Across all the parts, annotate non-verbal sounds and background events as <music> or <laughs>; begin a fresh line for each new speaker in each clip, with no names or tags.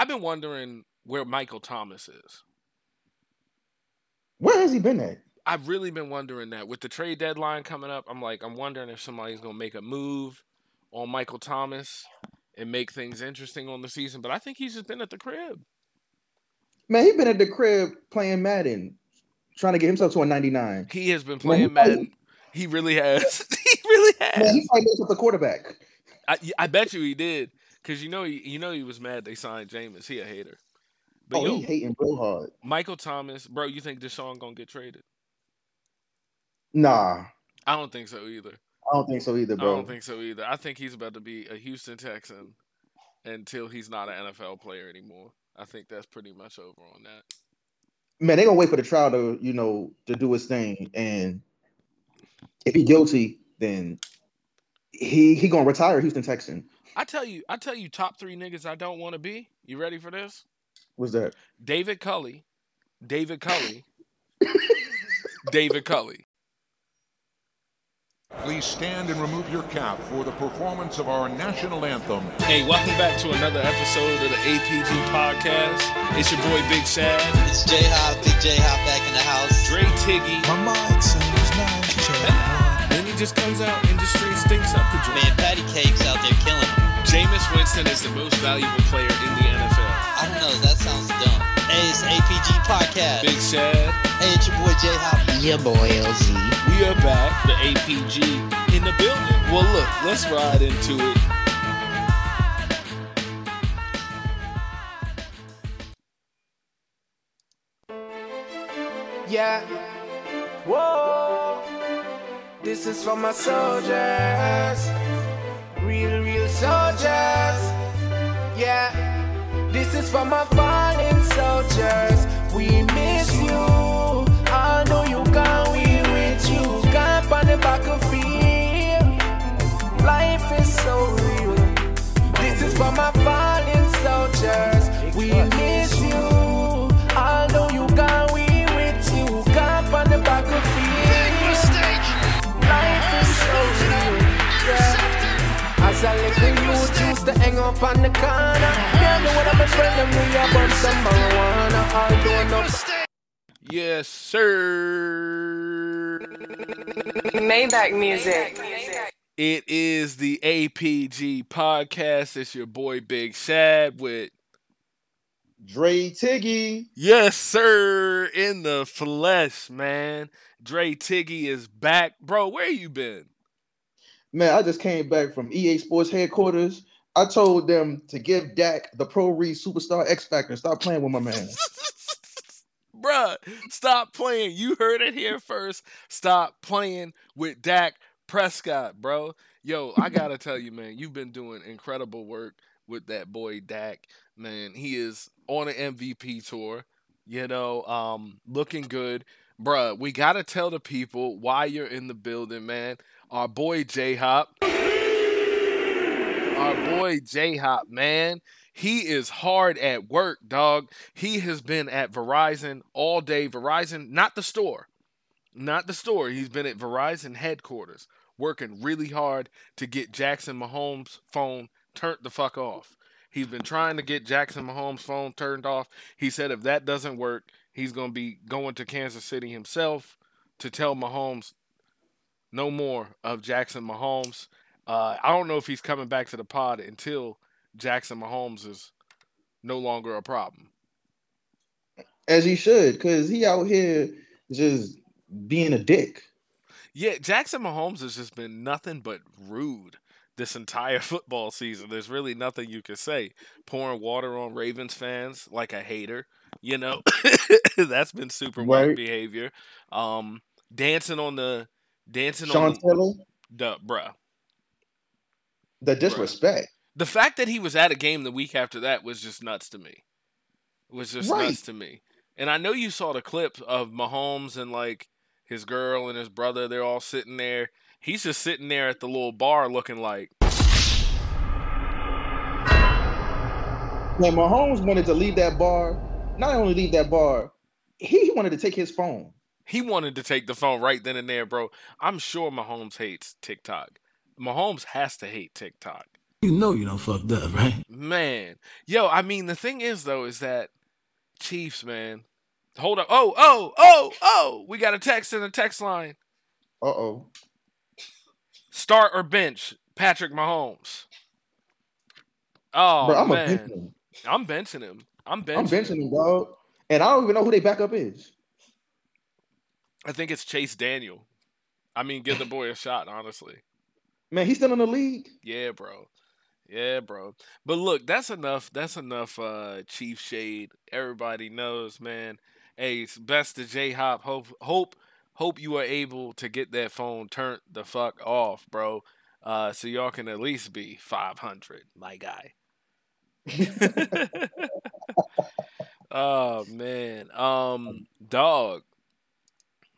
I've been wondering where Michael Thomas is.
Where has he been at?
I've really been wondering that with the trade deadline coming up. I'm like, I'm wondering if somebody's gonna make a move on Michael Thomas and make things interesting on the season. But I think he's just been at the crib.
Man, he's been at the crib playing Madden, trying to get himself to a 99.
He has been playing man, Madden. He really has. <laughs> he really has. Man,
he probably up the quarterback.
I, I bet you he did, because you know he you know he was mad they signed Jameis. He a hater.
But oh, yo, he hating real hard.
Michael Thomas, bro, you think Deshaun gonna get traded?
Nah.
I don't think so either.
I don't think so either, bro.
I don't think so either. I think he's about to be a Houston Texan until he's not an NFL player anymore. I think that's pretty much over on that.
Man, they gonna wait for the trial to, you know, to do his thing, and if he guilty, then he he gonna retire Houston Texan.
I tell you, I tell you, top three niggas I don't want to be. You ready for this?
What's that?
David Culley, David Culley, <laughs> David Culley.
Please stand and remove your cap for the performance of our national anthem.
Hey, welcome back to another episode of the APG podcast. It's your boy Big Shad.
It's J Hop, Big J Hop back in the house.
Dre Tiggy.
My mind seems nice.
then he just comes out and just straight stinks up the joint.
Man, Patty Cake's out there killing him.
Jameis Winston is the most valuable player in the NFL.
I don't know, that sounds dumb. Hey, it's APG podcast.
Big Shad.
Hey, it's your boy J Hop.
Your boy LZ
we are back, the APG in the building. Well, look, let's ride into it.
Yeah. Whoa. This is for my soldiers. Real, real soldiers. Yeah. This is for my fallen up on the corner. Me and the one of my friend them we a burn some marijuana. Although no.
Yes, sir.
Maybach music.
It is the APG podcast. It's your boy Big Shad with
Dre Tiggy.
Yes, sir. In the flesh, man. Dre Tiggy is back. Bro, where you been?
Man, I just came back from EA Sports headquarters. I told them to give Dak the Pro Read Superstar X Factor. Stop playing with my man. <laughs>
bruh, stop playing. You heard it here first. Stop playing with Dak Prescott, bro. Yo, I gotta tell you, man, you've been doing incredible work with that boy Dak. Man, he is on an MVP tour. You know, um, looking good, bruh. We gotta tell the people why you're in the building, man. Our boy J Hop, our boy J Hop, man. He is hard at work, dog. He has been at Verizon all day. Verizon, not the store, not the store. He's been at Verizon headquarters working really hard to get Jackson Mahomes' phone turned the fuck off. He's been trying to get Jackson Mahomes' phone turned off. He said if that doesn't work, he's going to be going to Kansas City himself to tell Mahomes no more of Jackson Mahomes. Uh, I don't know if he's coming back to the pod until Jackson Mahomes is no longer a problem.
As he should, because he out here just being a dick.
Yeah, Jackson Mahomes has just been nothing but rude this entire <laughs> football season. There's really nothing you can say. Pouring water on Ravens fans like a hater, you know, <coughs> that's been super right. weird behavior. Um, dancing on the dancing
Sean
on
Taylor,
the bruh.
The disrespect. Bruh
the fact that he was at a game the week after that was just nuts to me. It was just right. nuts to me. And I know you saw the clip of Mahomes and like his girl and his brother. They're all sitting there. He's just sitting there at the little bar looking like.
When Mahomes wanted to leave that bar, not only leave that bar, he wanted to take his phone.
He wanted to take the phone right then and there, bro. I'm sure Mahomes hates TikTok. Mahomes has to hate TikTok.
You know you don't fucked up, right?
Man, yo, I mean the thing is though is that Chiefs, man. Hold up. Oh, oh, oh, oh. We got a text in the text line.
Uh oh.
Start or bench Patrick Mahomes. Oh
Bro, I'm a
man,
bench him.
I'm benching him. I'm benching.
I'm
him.
benching him, dog. And I don't even know who they backup is.
I think it's Chase Daniel. I mean, give the boy a shot, honestly.
Man, he's still in the league.
Yeah, bro. Yeah, bro. But look, that's enough. That's enough uh Chief shade. Everybody knows, man. Hey, it's best to J Hop. Hope hope hope you are able to get that phone turned the fuck off, bro. Uh so y'all can at least be 500, my guy. <laughs> oh man. Um dog.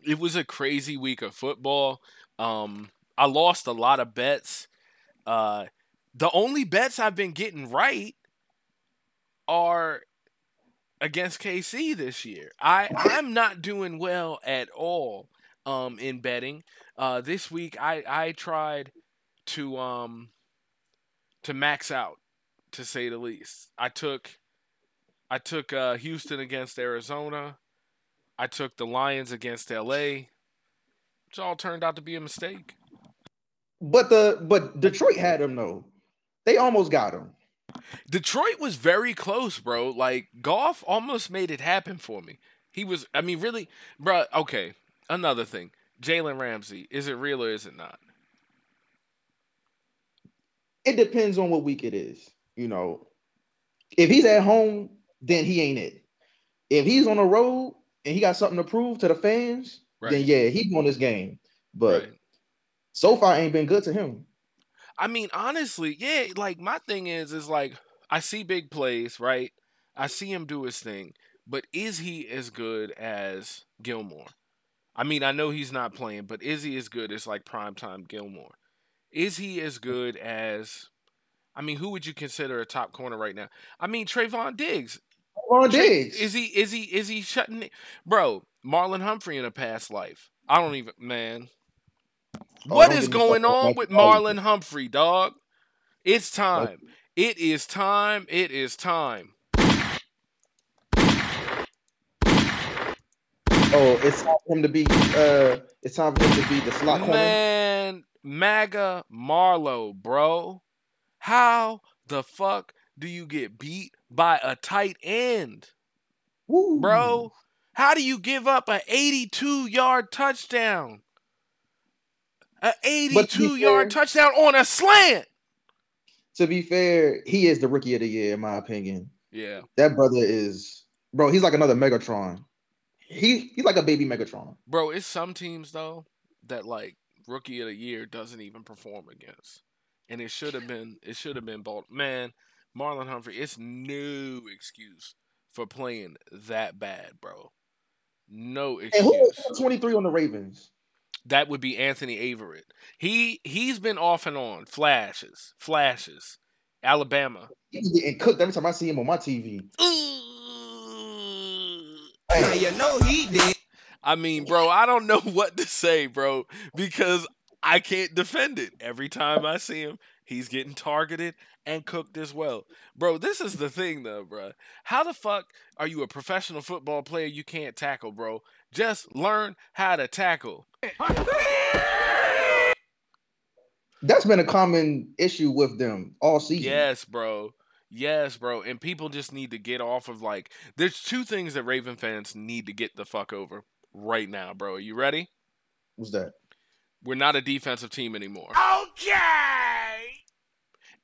It was a crazy week of football. Um I lost a lot of bets. Uh the only bets I've been getting right are against KC this year. I I'm not doing well at all um in betting. Uh this week I I tried to um to max out to say the least. I took I took uh Houston against Arizona. I took the Lions against LA. Which all turned out to be a mistake.
But the but Detroit had him though. They almost got him.
Detroit was very close, bro. Like golf almost made it happen for me. He was, I mean, really, bro. Okay, another thing, Jalen Ramsey, is it real or is it not?
It depends on what week it is. You know, if he's at home, then he ain't it. If he's on the road and he got something to prove to the fans, then yeah, he won this game. But
Right.
So far, ain't been good to him.
I mean, honestly, yeah. Like my thing is, is like I see big plays, right? I see him do his thing, but is he as good as Gilmore? I mean, I know he's not playing, but is he as good as like primetime Gilmore? Is he as good as? I mean, who would you consider a top corner right now? I mean, Trevon Diggs.
On
Tra-
Diggs.
Is he? Is he? Is he shutting? It? Bro, Marlon Humphrey in a past life. I don't even, man.
Oh,
What
don't
is going
on
with Marlon Humphrey, dog? It's time. It is time. It is time.
Oh, it's time for him to be. Uh, it's time for him to be the slot corner.
Man, MAGA Marlowe, bro. How the fuck do you get beat by a tight end,
Woo.
bro? How do you give up an 82 yard touchdown? An 82 yard
fair-
touchdown on a slant.
To be fair, he is the rookie of the year in my opinion.
Yeah.
That brother is, bro. He's like another Megatron. He he's like a baby Megatron.
Bro, it's some teams though that like rookie of the year doesn't even perform against, and it should have been it should have been Balt. Man, Marlon Humphrey, it's no excuse for playing that bad, bro. No excuse.
And who was 23 on the Ravens?
That would be Anthony Averett. He he's been off and on flashes, flashes. Alabama.
He's getting cooked every time I see him on my TV.
Now you know he did.
I mean, bro, I don't know <laughs> what to say, bro, because I can't defend it. Every time I see him, he's getting targeted and cooked as well. Bro, this is the thing though, bro. How the fuck are you a professional football player you can't tackle, bro? Just learn how to tackle.
That's been a common issue with them all season.
Yes, bro. Yes, bro. And people just need to get off of like there's two things that Raven fans need to get the fuck over right now, bro. Are you ready?
What's that?
We're not a defensive team anymore.
Okay.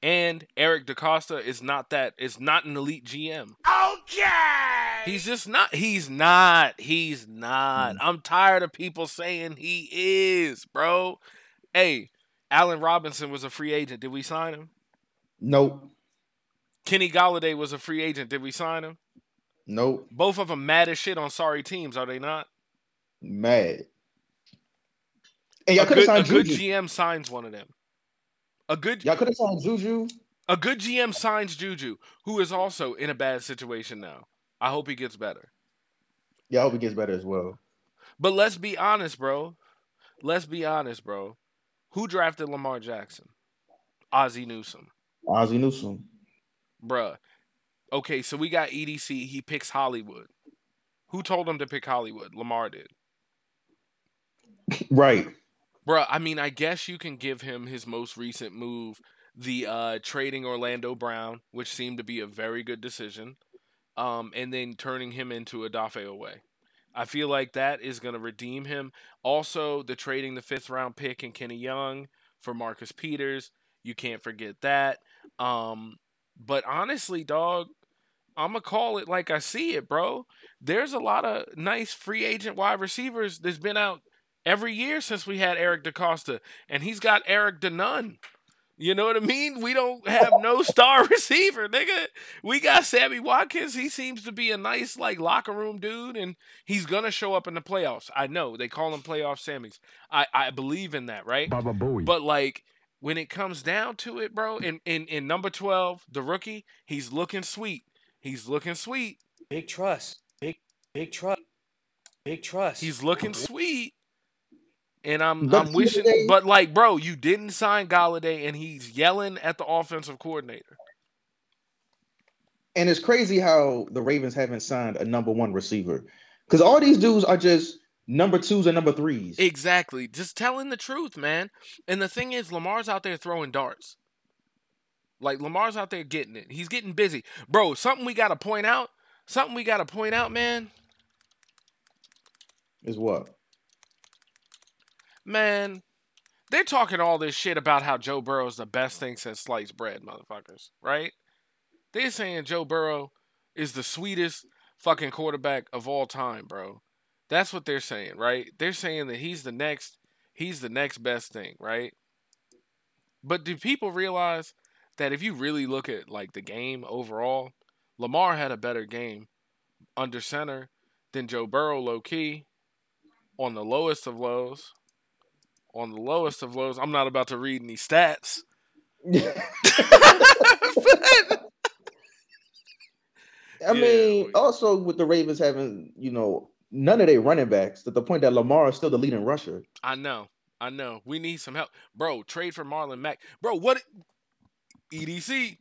And Eric DeCosta is not that is not an elite GM.
Okay.
He's just not he's not. He's not. Hmm. I'm tired of people saying he is, bro. Hey, Allen Robinson was a free agent. Did we sign him?
Nope.
Kenny Golladay was a free agent. Did we sign him?
Nope.
Both of them mad as shit on sorry teams, are they not?
Mad. And y'all
a
could have
good, a
signed
good GM signs one of them. A good
Y'all could have signed Juju.
a good GM signs Juju, who is also in a bad situation now. I hope he gets better.
Yeah, I hope he gets better as well.
But let's be honest, bro. Let's be honest, bro. Who drafted Lamar Jackson? Ozzie Newsome.
Ozzie Newsome.
Bruh. Okay, so we got EDC. He picks Hollywood. Who told him to pick Hollywood? Lamar did. <laughs>
Right.
Bruh, I mean, I guess you can give him his most recent move, the uh, trading Orlando Brown, which seemed to be a very good decision, um, and then turning him into Odafe Oweh. I feel like that is going to redeem him. Also, the trading the fifth round pick and Kenny Young for Marcus Peters. You can't forget that. Um, but honestly, dog, I'm to call it like I see it, bro. There's a lot of nice free agent wide receivers that's been out every year since we had Eric DeCosta, and he's got Eric Denun. You know what I mean? We don't have no <laughs> star receiver, nigga. We got Sammy Watkins. He seems to be a nice, like, locker room dude, and he's gonna show up in the playoffs. I know they call him playoff Sammys. I, I believe in that, right?
Baba Booey.
But like when it comes down to it, bro, in, in in number twelve, the rookie, he's looking sweet. He's looking sweet.
Big trust. Big big trust. Big trust.
He's looking sweet. And I'm
But
I'm wishing
Golladay-
but like bro, you didn't sign Golladay and he's yelling at the offensive coordinator.
And it's crazy how the Ravens haven't signed a number one receiver. Because all these dudes are just number twos and number threes.
Exactly. Just telling the truth, man. And the thing is, Lamar's out there throwing darts. Like Lamar's out there getting it. He's getting busy. Bro, something we gotta point out. Something we gotta point out, man.
Is what?
Man, they're talking all this shit about how Joe Burrow's the best thing since sliced bread, motherfuckers, right? They're saying Joe Burrow is the sweetest fucking quarterback of all time, bro. That's what they're saying, right? They're saying that he's the next he's the next best thing, right? But do people realize that if you really look at like the game overall, Lamar had a better game under center than Joe Burrow low key on the lowest of lows on the lowest of lows. I'm not about to read any stats. <laughs>
I
Yeah,
mean,
we-
also with the Ravens having, you know, none of their running backs, to the point that Lamar is still the leading rusher.
I know. I know. We need some help. Bro, trade for Marlon Mack. Bro, what EDC?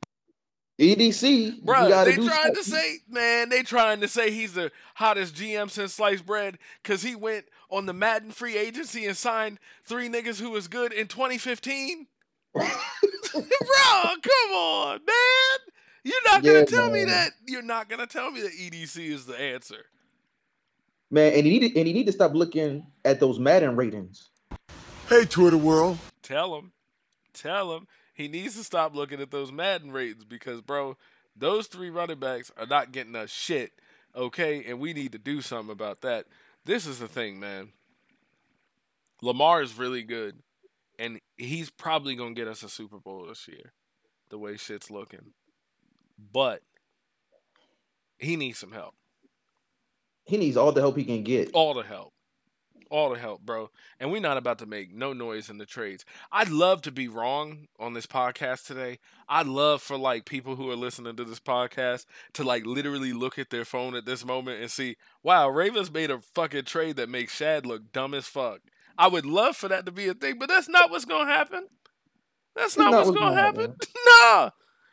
EDC,
Bro, they trying to say, man, they trying to say he's the hottest GM since sliced bread because he went on the Madden free agency and signed three niggas who was good in 2015. <laughs> Bro, come on, man. You're not gonna
Yeah,
tell me that. You're not gonna tell me that EDC is the answer.
Man, and he need and he need to stop looking at those Madden ratings.
Hey, Twitter world.
Tell him. Tell him he needs to stop looking at those Madden ratings because, bro, those three running backs are not getting us shit. Okay, and we need to do something about that. This is the thing, man. Lamar is really good, and he's probably gonna get us a Super Bowl this year, the way shit's looking. But he needs some help.
He needs all the help he can get.
all the help. All the help, bro. And we're not about to make no noise in the trades. I'd love to be wrong on this podcast today. I'd love for like people who are listening to this podcast to like literally look at their phone at this moment and see, wow, Ravens made a fucking trade that makes Shad look dumb as fuck. I would love for that to be a thing, but that's not what's gonna happen. That's not,
not
what's,
what's
gonna,
gonna
happen. <laughs> nah.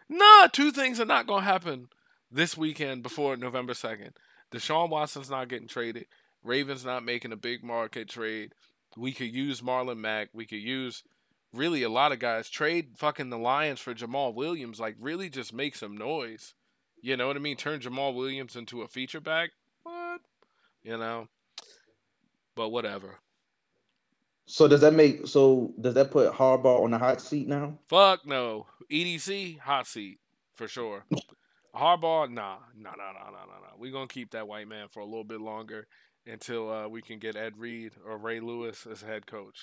Nah, two things are not gonna happen this weekend before November second. Deshaun Watson's not getting traded. Ravens not making a big market trade. We could use Marlon Mack. We could use really a lot of guys. Trade fucking the Lions for Jamaal Williams. Like really just make some noise. You know what I mean? Turn Jamaal Williams into a feature back. What? You know? But whatever.
So does that make so does that put Harbaugh on the hot seat now?
Fuck no. EDC, hot seat. For sure. <laughs> Harbaugh, nah. Nah, nah, nah, nah, nah, nah. We're going to keep that white man for a little bit longer until uh, we can get Ed Reed or Ray Lewis as head coach.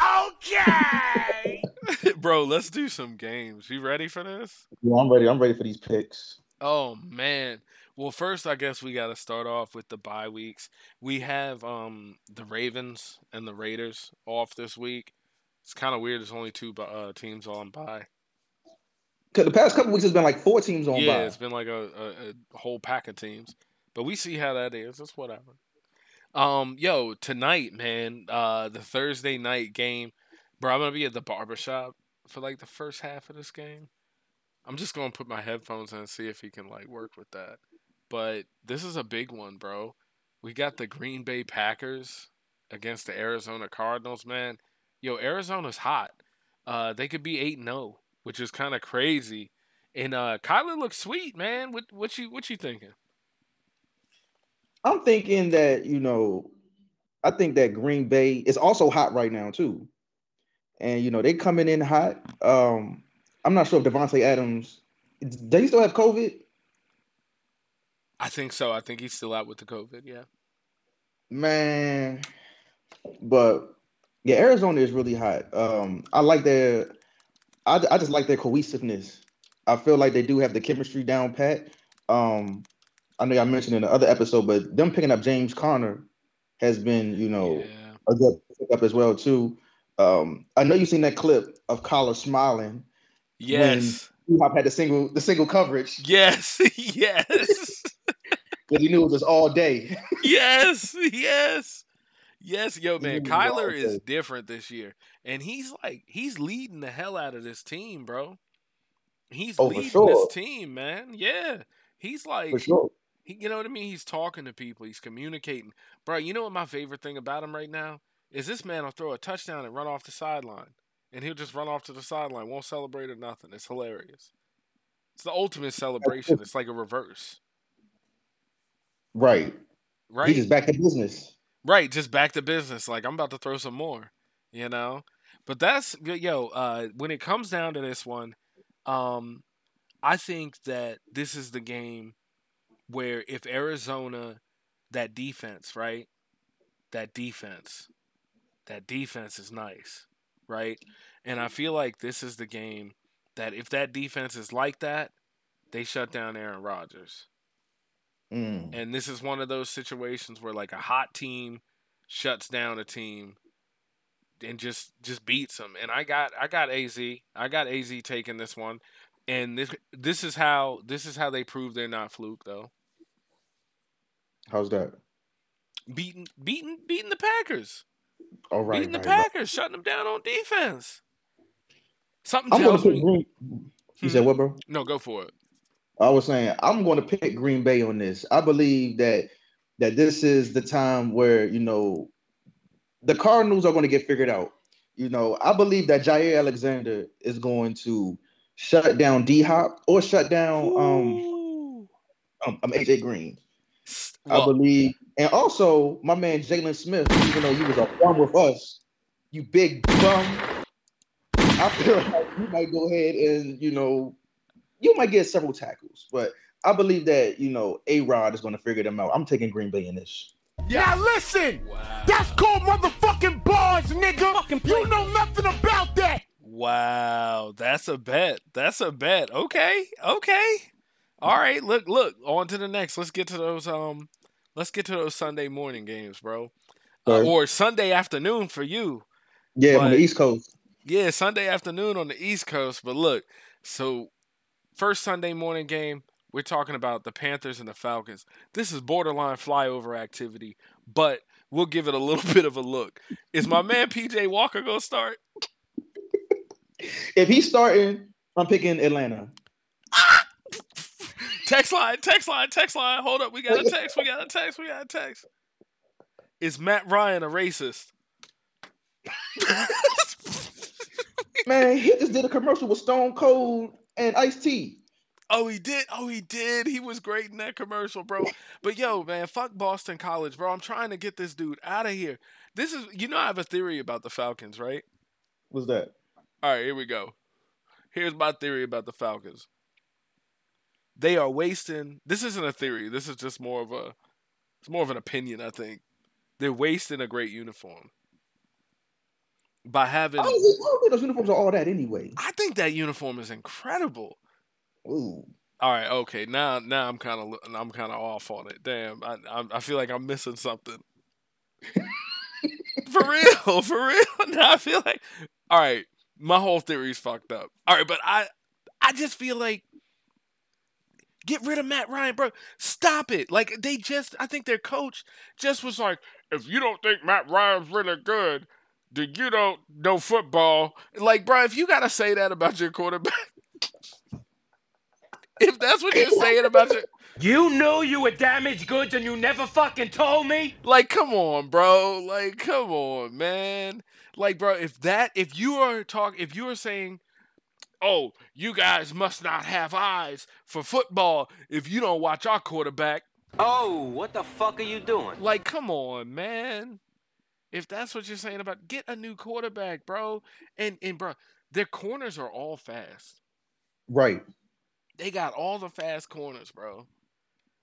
Okay. <laughs>
Bro, let's do some games. You ready for this?
Yeah, I'm ready. I'm ready for these picks.
Oh man. Well, first I guess we got to start off with the bye weeks. We have um the Ravens and the Raiders off this week. It's kind of weird. There's only two uh, teams on bye.
Cause the past couple weeks has been like four teams on
yeah,
bye.
it's been like a, a, a whole pack of teams, but we see how that is. It's whatever. Um, yo, tonight, man, uh, the Thursday night game, bro. I'm gonna be at the barbershop for like the first half of this game. I'm just gonna put my headphones in and see if he can like work with that. But this is a big one, bro. We got the Green Bay Packers against the Arizona Cardinals, man. Yo, Arizona's hot. Uh, they could be eight and zero, which is kind of crazy. And uh, Kyler looks sweet, man. What what you what you thinking?
I'm thinking that you know, I think that Green Bay is also hot right now too, and you know they're coming in hot. Um, I'm not sure if Davante Adams does he still have COVID?
I think so. I think he's still out with the COVID. Yeah.
Man, but yeah, Arizona is really hot. Um, I like their, I, I just like their cohesiveness. I feel like they do have the chemistry down pat. Um, I know I mentioned in the other episode, but them picking up James Conner has been, you know,
Yeah.
a good pickup as well too. Um, I know you've seen that clip of Kyler smiling.
Yes.
Hop had the single the single coverage
Yes. <laughs> yes. <laughs>
because he knew it was all day. <laughs>
yes. Yes. Yes, yo, man,
knew it was all
Kyler is different this year, and he's like he's leading the hell out of this team, bro. He's
Oh,
leading
sure.
this team, man. Yeah, he's like
For sure.
He, you know what I mean? He's talking to people. He's communicating. Bro, you know what my favorite thing about him right now is this man will throw a touchdown and run off the sideline, and he'll just run off to the sideline, won't celebrate or nothing. It's hilarious. It's the ultimate celebration. It's like a reverse,
Right.
right?
He just back to business.
Right, just back to business. Like I'm about to throw some more, you know. But that's yo. Uh, when it comes down to this one, um, I think that this is the game where if Arizona, that defense, right, that defense, that defense is nice, right, and I feel like this is the game that if that defense is like that, they shut down Aaron Rodgers.
Mm.
And this is one of those situations where like a hot team shuts down a team and just just beats them. And I got I got AZ. I got AZ taking this one. And this this is how this is how they prove they're not fluke though.
How's that?
Beating beating beating the Packers.
All right.
beating the
right, right.
Packers, shutting them down on defense. Something
I'm
tells me
Green. You said what, bro?
No, go for it.
I was saying I'm going to pick Green Bay on this. I believe that that this is the time where you know the Cardinals are going to get figured out. You know, I believe that Jaire Alexander is going to shut down D Hop or shut down um,
Ooh.
um, um AJ Green.
S-
I
well,
believe, and also my man Jalen Smith, even though he was a bum with us, you big bum. I feel <laughs> like you might go ahead and you know, you might get several tackles, but I believe that you know A Rod is going to figure them out. I'm taking Green Bay in this.
Now listen,
wow.
that's called motherfucking bars, nigga. You know nothing about that.
Wow, that's a bet. That's a bet. Okay, okay. All right, look, look. On to the next. Let's get to those. Um, let's get to those Sunday morning games, bro, uh, or Sunday afternoon for you.
Yeah, on the East Coast.
Yeah, Sunday afternoon on the East Coast. But look, so first Sunday morning game, we're talking about the Panthers and the Falcons. This is borderline flyover activity, but we'll give it a little <laughs> bit of a look. Is my man PJ Walker gonna start?
If he's starting, I'm picking Atlanta.
Text line, text line, text line. Hold up, we got a text, we got a text, we got a text. Is Matt Ryan a racist? <laughs>
Man, he just did a commercial with Stone Cold and Ice T.
Oh, he did. Oh, he did. He was great in that commercial, bro. But yo, man, fuck Boston College, bro. I'm trying to get this dude out of here. This is, you know, I have a theory about the Falcons, right?
What's that?
All right, here we go. Here's my theory about the Falcons. They are wasting. This isn't a theory. This is just more of a. It's more of an opinion, I think. They're wasting a great uniform by having.
I don't, think, I don't think those uniforms are all that anyway.
I think that uniform is incredible.
Ooh.
All right, okay. Now, now I'm kind of, I'm kind of off on it. Damn, I, I, I feel like I'm missing something. <laughs> for real, for real. <laughs> Now I feel like, all right, my whole theory's fucked up. All right, but I, I just feel like, get rid of Matt Ryan, bro. Stop it. Like they just, I think their coach just was like, if you don't think Matt Ryan's really good, then you don't know football. Like, bro, if you gotta say that about your quarterback. <laughs> if that's what you're saying about your
You knew you were damaged goods and you never fucking told me?
like come on bro like come on man like bro if that if you are talk if you are saying oh you guys must not have eyes for football if you don't watch our quarterback.
Oh, what the fuck are you doing?
like come on man. If that's what you're saying about get a new quarterback bro. And and bro their corners are all fast.
Right.
they got all the fast corners bro.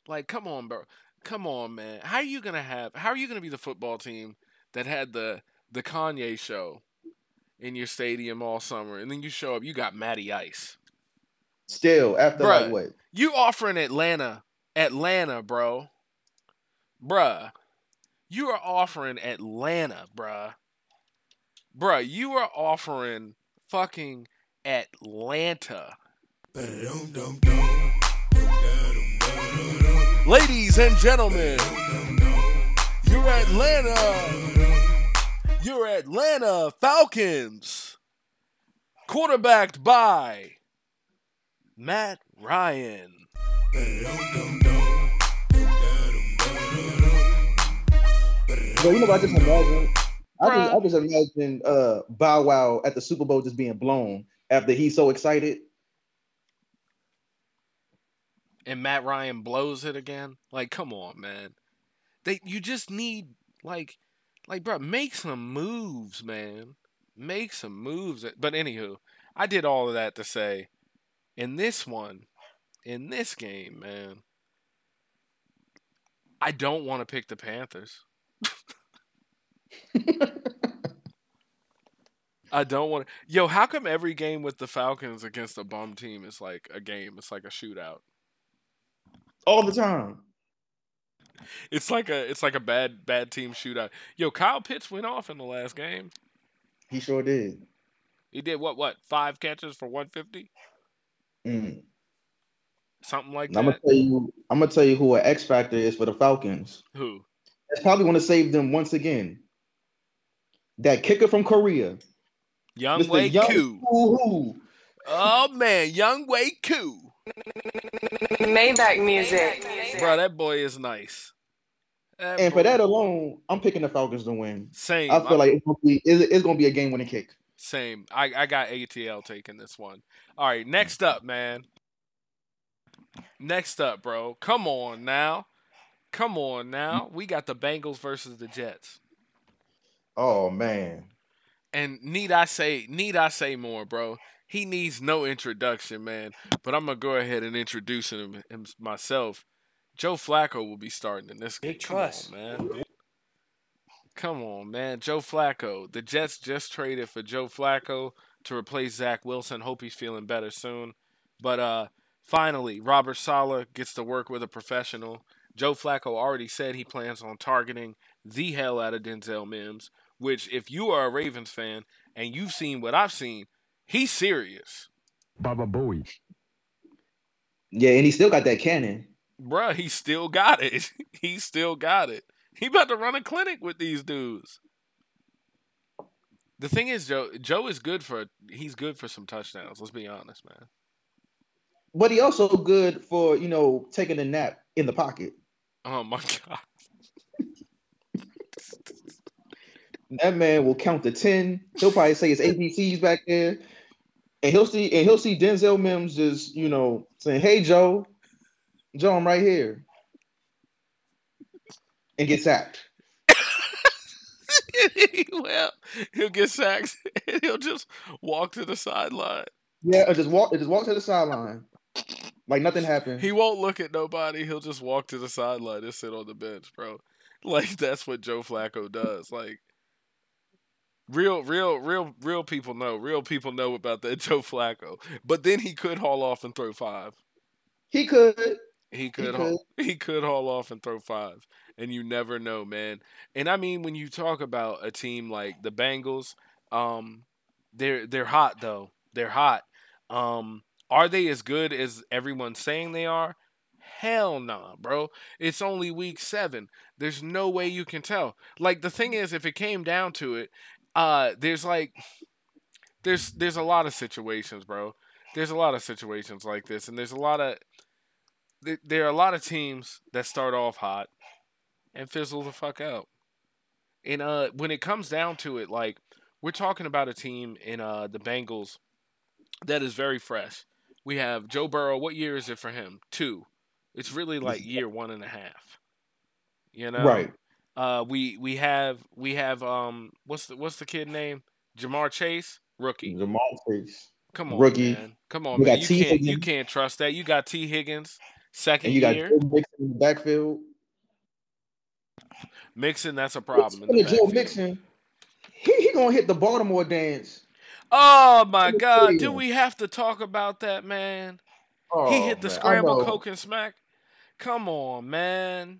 Like come on bro. Come on man. How are you gonna have how are you gonna be the football team that had the the kanye show in your stadium all summer and then you show up you got matty ice
Still, after
Bruh.
what?
you offering atlanta atlanta bro bruh you are offering atlanta bruh bruh you are offering fucking atlanta Ladies and gentlemen, you're Atlanta, your Atlanta Falcons, quarterbacked by Matt Ryan.
Bro, you know what I just imagine? I just, I just imagine uh, Bow Wow at the Super Bowl just being blown after he's so excited.
And Matt Ryan blows it again. Like, come on, man. They you just need like like bro, make some moves, man. Make some moves. But anywho, I did all of that to say in this one, in this game, man, I don't want to pick the Panthers. <laughs> I don't want to. Yo, how come every game with the Falcons against a bum team is like a game? It's like a shootout.
All the time. <laughs>
It's like a it's like a bad bad team shootout. Yo, Kyle Pitts went off in the last game.
He sure did.
He did what what five catches for one fifty,
Mm.
something like that.
I'm gonna tell you. I'm gonna tell you who an X factor is for the Falcons.
Who?
That's probably going to save them once again. That kicker from Korea,
Young
Mr.
Wei
Young
Koo.
Woo-hoo.
Oh man, Young Wei Koo.
Maybach music.
Bro, that boy is nice. That
And for that alone, I'm picking the Falcons to win.
same.
I feel
I'm-
like it's gonna be it's, it's gonna be a game winning kick.
Same. I, I got ATL taking this one. All right, next up, man. Next up, bro. Come on now. Come on now. We got the Bengals versus the Jets.
Oh man.
And need I say need I say more, bro? He needs no introduction, man. But I'm gonna go ahead and introduce him, him myself. Joe Flacco will be starting in this game.
Big
Come on,
trust.
man. Come on, man. Joe Flacco. The Jets just traded for Joe Flacco to replace Zach Wilson. Hope he's feeling better soon. But uh finally, Robert Saleh gets to work with a professional. Joe Flacco already said he plans on targeting the hell out of Denzel Mims, which if you are a Ravens fan and you've seen what I've seen, he's serious.
Baba Booey.
Yeah, and he still got that cannon.
Bruh, he still got it. <laughs> he still got it. He about to run a clinic with these dudes. The thing is, Joe Joe is good for he's good for some touchdowns. Let's be honest, man.
But he also good for, you know, taking a nap in the pocket.
Oh my <laughs> god.
That man will count to 10. He'll probably say his ABCs back there. And he'll see and he'll see Denzel Mims just, you know, saying, Hey Joe, Joe, I'm right here. And get sacked. <laughs>
well, he'll get sacked and he'll just walk to the sideline.
Yeah, just walk just walk to the sideline. Like nothing happened.
He won't look at nobody. He'll just walk to the sideline and sit on the bench, bro. <laughs> Like that's what Joe Flacco does. Like real, real, real, real people know. Real people know about that <laughs> Joe Flacco. But then he could haul off and throw five.
He could.
He could, haul, <laughs> he could haul off and throw five, and you never know, man. And I mean, when you talk about a team like the Bengals, um, they're they're hot though. They're hot. Um, are they as good as everyone's saying they are? Hell nah, bro. It's only week seven. There's no way you can tell. Like the thing is, if it came down to it, uh, there's like, there's there's a lot of situations, bro. There's a lot of situations like this, and there's a lot of th- there are a lot of teams that start off hot and fizzle the fuck out. And uh, when it comes down to it, like we're talking about a team in uh, the Bengals that is very fresh. We have Joe Burrow. What year is it for him? Two. It's really like year one and a half. You know,
Right.
Uh, we we have we have um what's the what's the kid name? Ja'Marr Chase, rookie.
Jamal Chase.
Come on,
Rookie.
man. Come on,
We
man.
got
You
T.
can't you can't trust that. You got Tee Higgins, second
And you got
year.
Joe Mixon in the backfield.
Mixon, that's a problem. In the
Joe
backfield.
Mixon, he, he gonna hit the Baltimore dance.
Oh my God! Do we have to talk about that, man?
Oh,
he hit the
man,
scramble coke and smack. Come on, man.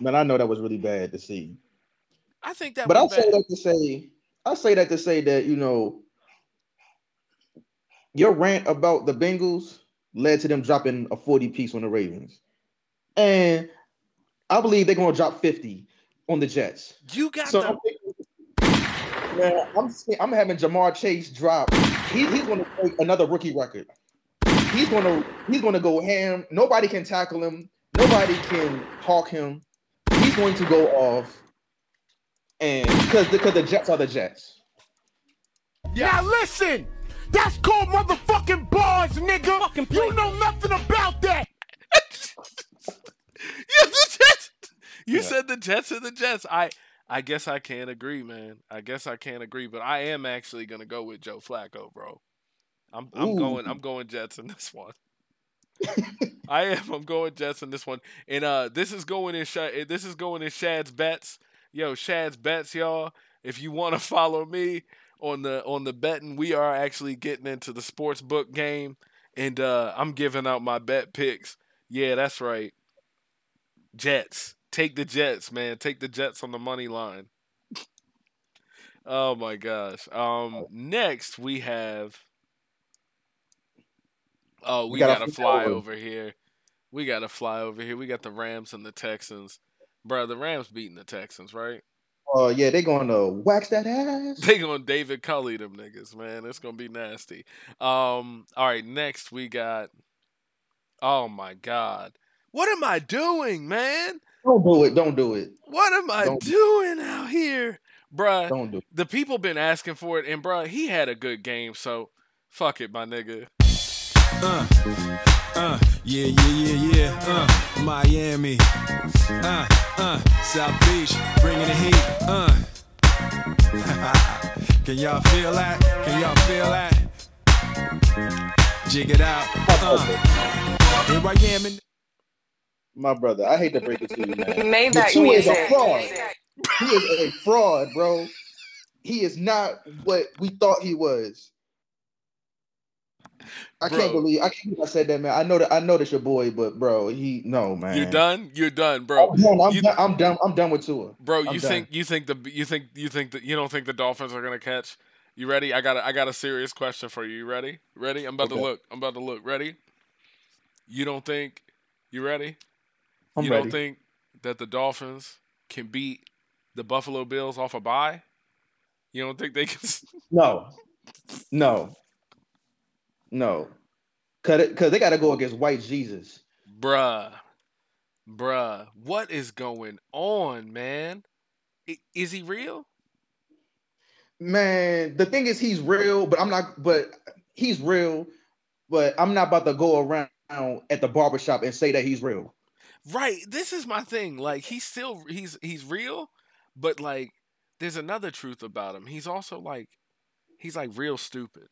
Man, I know that was really bad to see.
I think that
but I say that to say, I say that to say that you know, your rant about the Bengals led to them dropping a forty piece on the Ravens, and I believe they're gonna drop fifty on the Jets.
You got
So
the
I'm thinking, man, I'm I'm having Ja'Marr Chase drop. He, he's gonna break another rookie record. He's gonna he's gonna go ham. Nobody can tackle him. Nobody can hawk him. He's going to go off, and because because the Jets are the Jets.
Now listen, that's called motherfucking bars, nigga. You know nothing about that. <laughs>
Yeah, the Jets. You said the Jets are the Jets. I I guess I can't agree, man. I guess I can't agree, but I am actually gonna go with Joe Flacco, bro. I'm I'm
Ooh.
going I'm going Jets in this one. I am. I'm going Jets in this one, and uh, this is going in. Sha- this is going in Shad's bets. Yo, Shad's bets, y'all. If you want to follow me on the on the betting, we are actually getting into the sports book game, and uh, I'm giving out my bet picks. Yeah, that's right. Jets. Take the Jets, man. Take the Jets on the money line. <laughs> oh my gosh. Um next we have Oh, we,
We gotta
gotta
fly over.
here. We gotta fly over here. We got the Rams and the Texans. Bro, the Rams beating the Texans, right?
Oh yeah, they're gonna wax that <laughs> ass.
They gonna David Culley them niggas, man. It's gonna be nasty. Um, all right, next we got Oh my god. What am I doing, man?
Don't do it. Don't do it.
What am I
Don't-
doing out here? Bruh,
Don't do it.
the people been asking for it, and bruh, he had a good game, so fuck it, my nigga.
Uh, uh, yeah, yeah, yeah, yeah. Uh, Miami. Uh, uh, South Beach, bringing the heat. Uh. <laughs> Can y'all feel that? Can y'all feel that? Jig it out. Uh. Here I am in
My brother, I hate to break it to you, man.
Maybach
But you is a fraud. He is a fraud, bro. He is not what we thought he was. I can't believe I can't believe I said that, man. I know that I know that's your boy, but bro, he no man.
You're done. You're done, bro.
I'm done. I'm,
You-
done. I'm done. I'm done with Tua.
Bro,
I'm
you
done.
think you think the you think you think that you don't think the Dolphins are gonna catch? You ready? I got a, I got a serious question for you. You ready? Ready? I'm about to look. I'm about to look. Ready? You don't think? You ready?
I'm
you
ready.
don't think that the Dolphins can beat the Buffalo Bills off a bye? You don't think they can?
No, no, no. Cause cause they got to go against White Jesus.
Bruh, bruh, what is going on, man? I- Is he real?
Man, the thing is, he's real, but I'm not. But he's real, but I'm not about to go around at the barbershop and say that he's real.
Right. This is my thing. Like he's still he's he's real, but like there's another truth about him. He's also like he's like real stupid.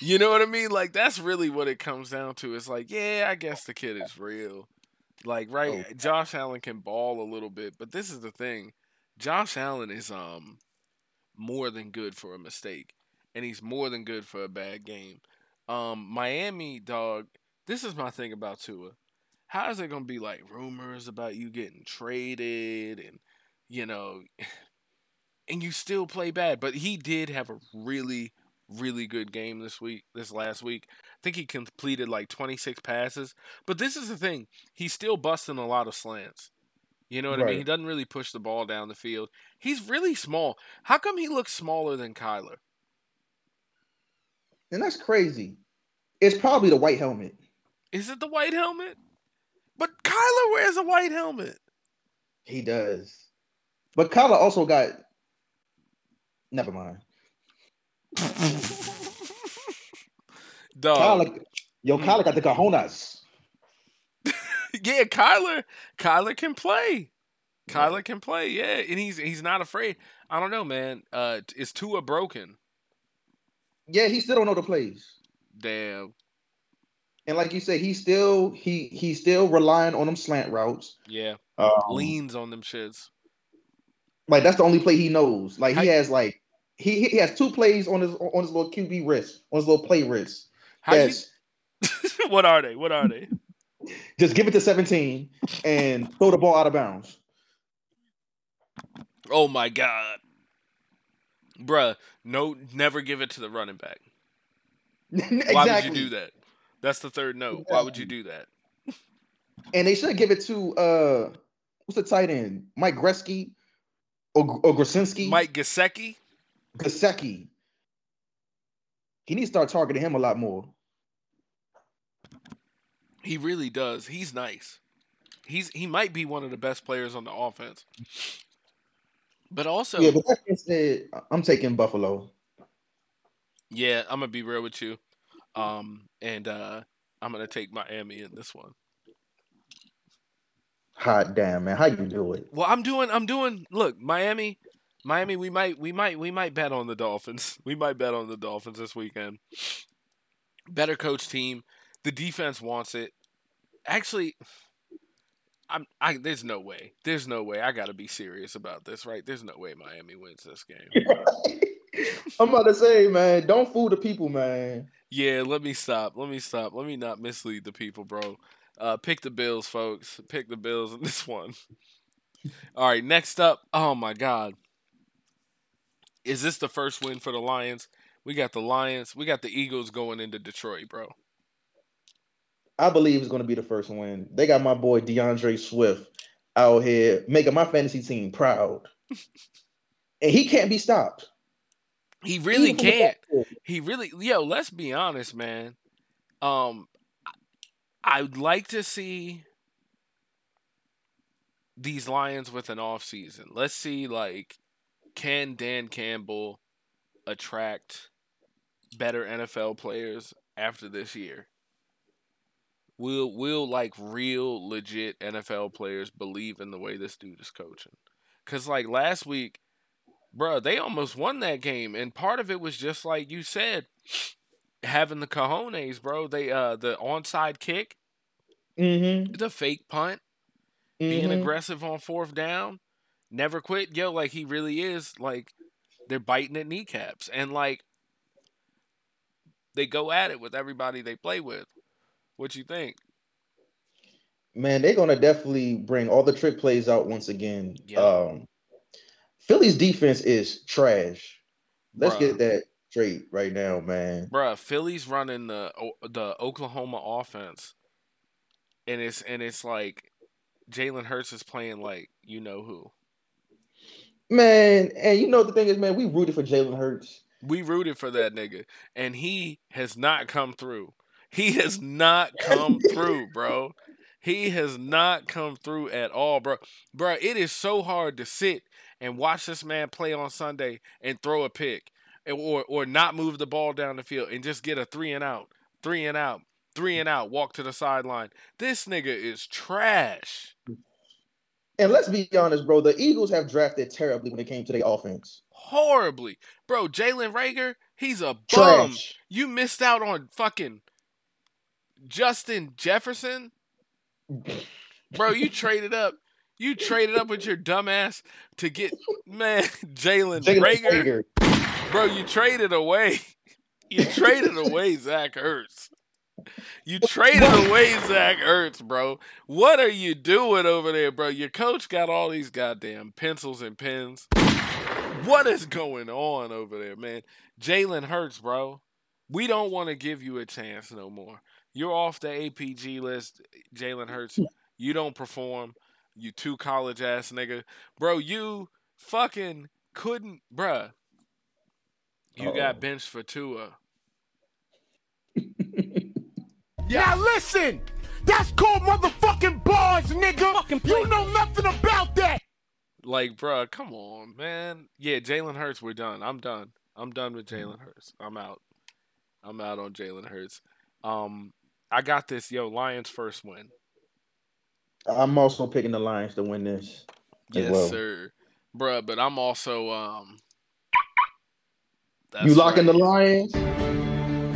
You know what I mean? Like that's really what it comes down to. It's like, yeah, I guess the kid is real. Like, right, Josh Allen can ball a little bit, but this is the thing. Josh Allen is um more than good for a mistake. And he's more than good for a bad game. Um Miami dog, this is my thing about Tua how is it gonna be like rumors about you getting traded and you know <laughs> and you still play bad but he did have a really really good game this week this last week i think he completed like 26 passes but this is the thing he's still busting a lot of slants you know what i mean he doesn't really push the ball down the field he's really small how come he looks smaller than kyler
And that's crazy. It's probably the white helmet.
is it the white helmet But Kyler wears a white helmet.
He does. But Kyler also got. Never mind.
Dog.
Kyler, yo, Kyler got the cojones. <laughs>
yeah, Kyler. Kyler can play. Kyler can play. Yeah, and he's he's not afraid. I don't know, man. Uh, is Tua broken?
Yeah, he still don't know the plays.
Damn.
And like you said, he's still he he's still relying on them slant routes.
Yeah.
Um,
Leans on them shits.
Like that's the only play he knows. Like he
How-
has like he he has two plays on his on his little QB wrist, on his little play wrist.
How you- <laughs> what are they? What are they? <laughs>
just give it to 17 and throw the ball out of bounds.
Oh my god. Bruh, no never give it to the running back.
exactly. <laughs>
Why would you do that? That's the third note. Why would you do that?
And they should give it to uh what's the tight end? Mike Gresky or, or Grasinski?
Mike Gesicki?
Gesicki. He needs to start targeting him a lot more.
He really does. He's nice. He's he might be one of the best players on the offense. But also,
yeah, but that being said, I'm taking Buffalo.
Yeah, I'm gonna be real with you. Um, and uh I'm gonna take Miami in this one.
Hot damn, man. How you do it?
Well, I'm doing I'm doing look, Miami Miami, we might we might we might bet on the Dolphins. <laughs> We might bet on the Dolphins this weekend. Better coach team. The defense wants it. Actually, I'm I there's no way. There's no way. I gotta be serious about this, right? There's no way Miami wins this game. <laughs>
I'm about to say, man, don't fool the people, man.
Yeah, let me stop. Let me stop. Let me not mislead the people, bro. Uh, pick the Bills, folks. Pick the Bills in this <laughs> one. All right, next up. Oh my God, is this the first win for the Lions? We got the Lions. We got the Eagles going into Detroit, bro.
I believe it's going to be the first win. They got my boy D'Andre Swift out here making my fantasy team proud, <laughs> and he can't be stopped.
He really
Even
can't. He really, yo. Let's be honest, man. Um, I'd like to see these Lions with an off season. Let's see, like, can Dan Campbell attract better NFL players after this year? Will will like real legit NFL players believe in the way this dude is coaching? Cause like last week, bro, they almost won that game, and part of it was just like you said, having the cojones, bro. They uh the onside kick,
Mhm.
the fake punt, being
Mhm.
aggressive on fourth down, never quit. Yo, like he really is like they're biting at kneecaps, and like they go at it with everybody they play with. What you think?
Man, they're gonna definitely bring all the trick plays out once again.
Yeah.
Um, Philly's defense is trash. Let's
Bruh.
get that straight right now, man.
Bruh, Philly's running the the Oklahoma offense, and it's and it's like Jalen Hurts is playing like you know who.
Man, and you know the thing is, man, we rooted for Jalen Hurts.
We rooted for that nigga, and he has not come through. He has not come through, bro. He has not come through at all, bro. Bro, it is so hard to sit and watch this man play on Sunday and throw a pick, or or not move the ball down the field and just get a three and out, three and out, three and out, walk to the sideline. This nigga is trash.
And let's be honest, bro, the Eagles have drafted terribly when it came to their offense.
Horribly, bro. Jalen Reagor, he's a bum.
Trash.
You missed out on fucking Justin Jefferson. Bro, you traded up. You traded up with your dumbass to get man <laughs> Jalen Reagor.
Reagor.
Bro, you traded away. <laughs> You traded away Zach Ertz. You traded away Zach Ertz, bro. What are you doing over there, bro? Your coach got all these goddamn pencils and pens. What is going on over there, man? Jalen Hurts, bro. We don't want to give you a chance no more. You're off the APG list, Jalen Hurts. You don't perform. You two college ass nigga. Bro, you fucking couldn't, bruh. You got
Uh-oh.
benched for Tua.
Now listen,
That's called motherfucking bars, nigga. You know nothing about that.
Like, bruh, come on, man. Yeah, Jalen Hurts, we're done. I'm done. I'm done with Jalen Hurts. I'm out. I'm out on Jalen Hurts. Um, I got this. Yo, Lions first win.
I'm also picking the Lions to win this. as
Yes,
well.
sir, bruh. But I'm also um.
You
that's
locking the. Lions?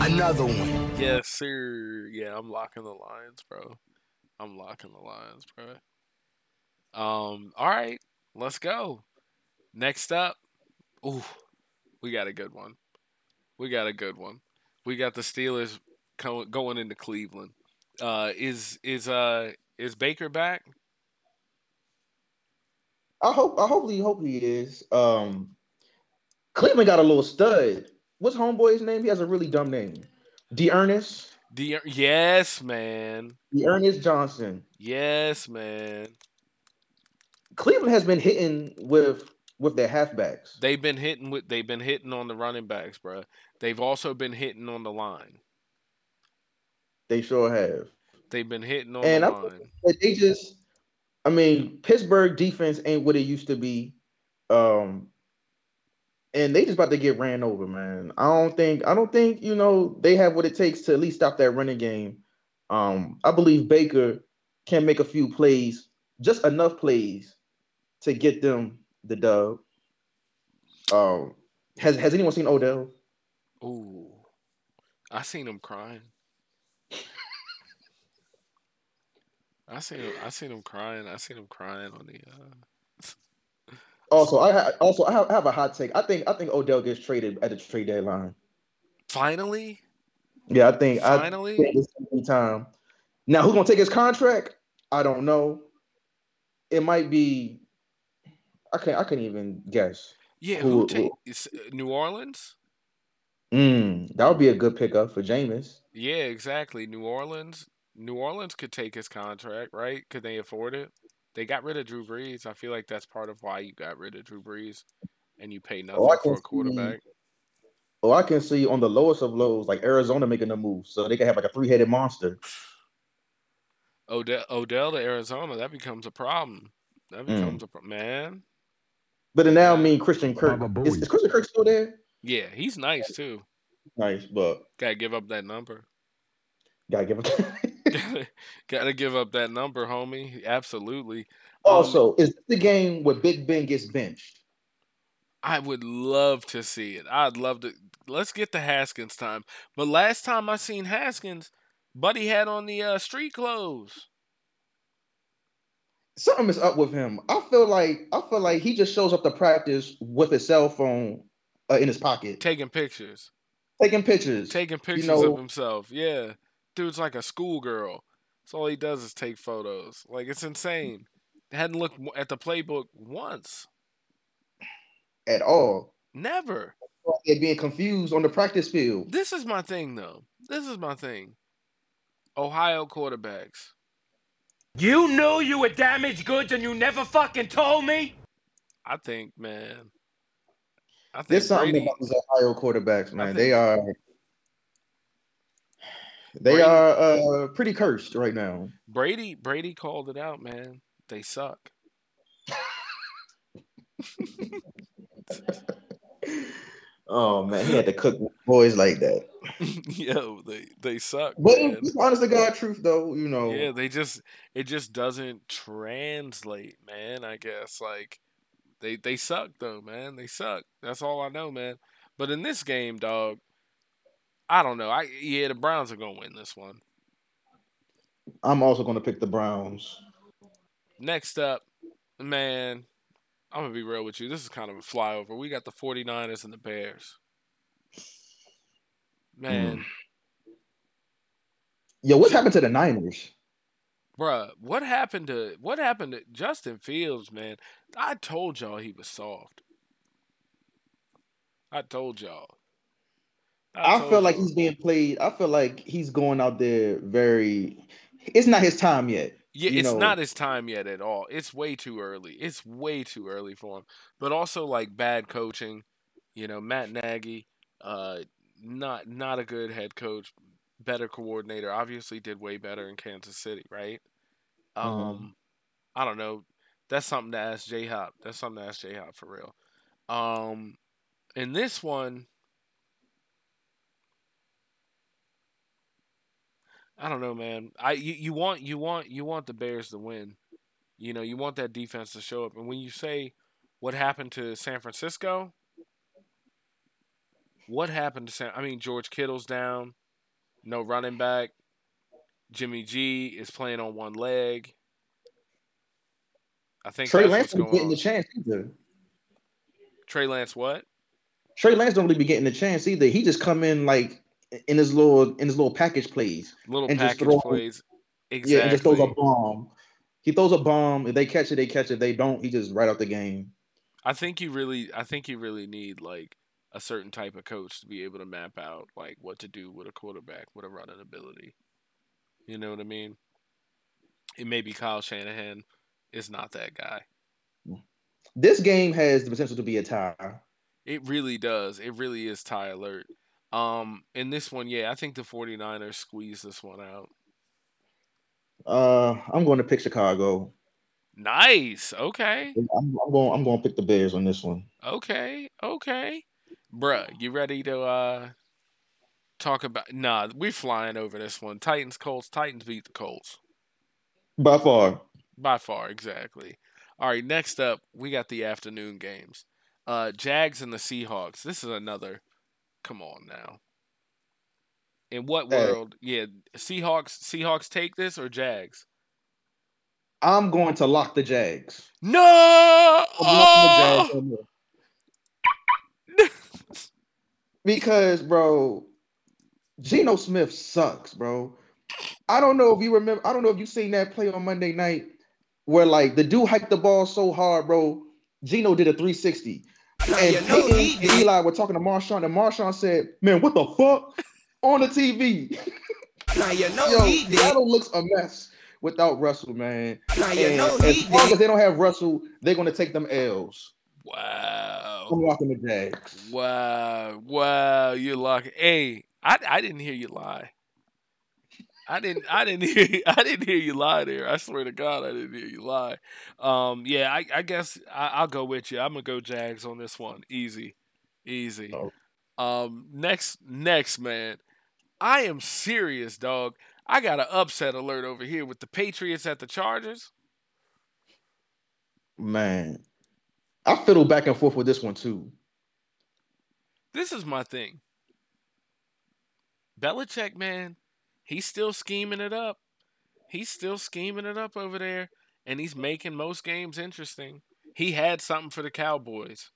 Another one.
Yes, sir. Yeah, I'm locking the Lions, bro. I'm locking the Lions, bro. Um, all right, let's go. Next up, ooh, we got a good one. We got a good one. We got the Steelers co- going into Cleveland. Uh, is is uh is Baker back?
I hope. I hopefully hope he is. Um, Cleveland got a little stud. What's homeboy's name? He has a really dumb name. D'Ernest.
The yes, man.
D'Ernest Johnson.
Yes, man.
Cleveland has been hitting with with their halfbacks.
They've been hitting with they've been hitting on the running backs, bro. They've also been hitting on the line.
They sure have.
They've been hitting on
And
the
I
line.
They just, I mean, Pittsburgh defense ain't what it used to be. Um, and they just about to get ran over, man. I don't think, I don't think, you know, they have what it takes to at least stop that running game. Um, I believe Baker can make a few plays, just enough plays to get them the dub. Um, has has anyone seen Odell?
Ooh. I seen him crying. <laughs> I seen him I seen him crying. I seen him crying on the uh
Also, I ha- also I have, I have a hot take. I think I think Odell gets traded at the trade deadline.
finally
Yeah, I think
Finally?
I think this time. Now, who's gonna take his contract? I don't know. It might be. I can't. I can't even guess.
Yeah,
Who-
who,
who-
take is uh, New Orleans?
Mm, that would be a good pickup for Jameis.
Yeah, exactly. New Orleans. New Orleans could take his contract, right? Could they afford it? They got rid of Drew Brees. I feel like that's part of why you got rid of Drew Brees and you pay nothing
Oh, I
for
can
a
see-
quarterback.
Oh, I can see on the lowest of lows, like Arizona making a move, so they can have like a three-headed monster.
Odell, Odell to Arizona, that becomes a problem. That
Mm.
becomes a pro- man.
But it now mean Christian Kirk. Is, is Christian Kirk still there?
Yeah, he's nice too.
Nice, but
Gotta give up that number.
gotta give him. <laughs> <laughs>
Gotta give up that number, homie. Absolutely. Um,
also, is the game where Big Ben gets benched?
I would love to see it. I'd love to. Let's get to Haskins time. But last time I seen Haskins, Buddy had on the uh, street clothes.
Something is up with him. I feel like I feel like he just shows up to practice with his cell phone uh, in his pocket,
Taking pictures.
taking pictures.
Taking pictures
know-
of himself. Yeah. Dude's like a schoolgirl. That's all he does is take photos. Like, it's insane. They hadn't looked at the playbook once.
at all.
Never.
They're being confused on the practice field.
This is my thing, though. This is my thing. Ohio quarterbacks.
You knew you were damaged goods and you never fucking told me?
I think, man. I think
There's something
Brady.
about these Ohio quarterbacks, man.
think-
They are they
Brady-
are uh, pretty cursed right now.
Brady Brady called it out, man. They suck. <laughs>
Oh man, he had to cook boys like that. <laughs>
Yo, they they suck.
But
man.
honest to God truth though, you know.
Yeah, they just it just doesn't translate, man. I guess like they they suck though, man. They suck. That's all I know, man. But in this game, dog, I don't know. I yeah, the Browns are gonna win this one.
I'm also gonna pick the Browns.
Next up, man, I'm gonna be real with you. This is kind of a flyover. We got the 49ers and the Bears. Man, hmm.
Yo, what happened to the Niners?
bruh, what happened to what happened to Justin Fields, man? I told y'all he was soft. I told y'all.
I,
told
feel like he's being played. I feel like he's going out there very. It's not his time yet.
Yeah, it's
know.
not his time yet at all. It's way too early. It's way too early for him. But also like bad coaching. You know, Matt Nagy, uh, not not a good head coach. better coordinator. Obviously, did way better in Kansas City, right? Um,
Mhm.
I don't know. That's something to ask J Hop. That's something to ask J Hop for real. Um, in this one, I don't know, man. I you, you want you want you want the Bears to win. You know, you want that defense to show up. And when you say what happened to San Francisco, what happened to San? I mean, George Kittle's down, no running back. Jimmy G is playing on one leg. I think
Trey Lance
what's
getting
on.
the chance either.
Trey Lance, what?
Trey Lance don't really be getting the chance either. He just come in like in his little in his little package plays.
Little
and
package
throw-
plays. Exactly.
Yeah, and just throws a bomb. He throws a bomb. If they catch it, they catch it. If they don't, he just right out the game.
I think you really, I think you really need like a certain type of coach to be able to map out like what to do with a quarterback with a running ability. You know what I mean? It may be Kyle Shanahan is not that guy.
This game has the potential to be a tie.
It really does. It really is tie alert. Um, in this one, yeah, I think the 49ers squeeze this one out.
Uh, I'm going to pick Chicago.
Nice. Okay.
I'm, I'm going. I'm going to pick the Bears on this one.
Okay. Okay. Bruh, you ready to uh talk about nah, we're flying over this one. Titans Colts. Titans beat the Colts.
By far.
By far, exactly. All right, next up, we got the afternoon games. Uh Jags and the Seahawks. This is another come on now. In what
Hey.
world? Yeah, Seahawks Seahawks take this or Jags?
I'm going to lock the Jags.
No!
The
Oh!
Jags <laughs> because, bro, Geno Smith sucks, bro. I don't know if you remember. I don't know if you seen that play on Monday night where like the dude hiked the ball so hard, bro. Geno did a 360. And Peyton and Eli were talking to Marshawn, and Marshawn said, "Man, what the fuck?" on the TV.
Now you know
Yo,
he did.
Seattle looks a mess without Russell, man.
Now you
And
know
as
he
long
did.
as they don't have Russell, they're gonna take them L's.
Wow.
I'm locking the Jags.
Wow. Wow. You're locking. Hey, I, I didn't hear you lie. I didn't I didn't <laughs> hear I didn't hear you lie there. I swear to God I didn't hear you lie. Um yeah, I, I guess I, I'll go with you. I'm gonna go Jags on this one. Easy. Easy. Um next next man. I am serious, dog. I got an upset alert over here with the Patriots at the Chargers.
Man, I fiddle back and forth with this one too.
This is my thing. Belichick, man, he's still scheming it up. He's still scheming it up over there, and he's making most games interesting. He had something for the Cowboys.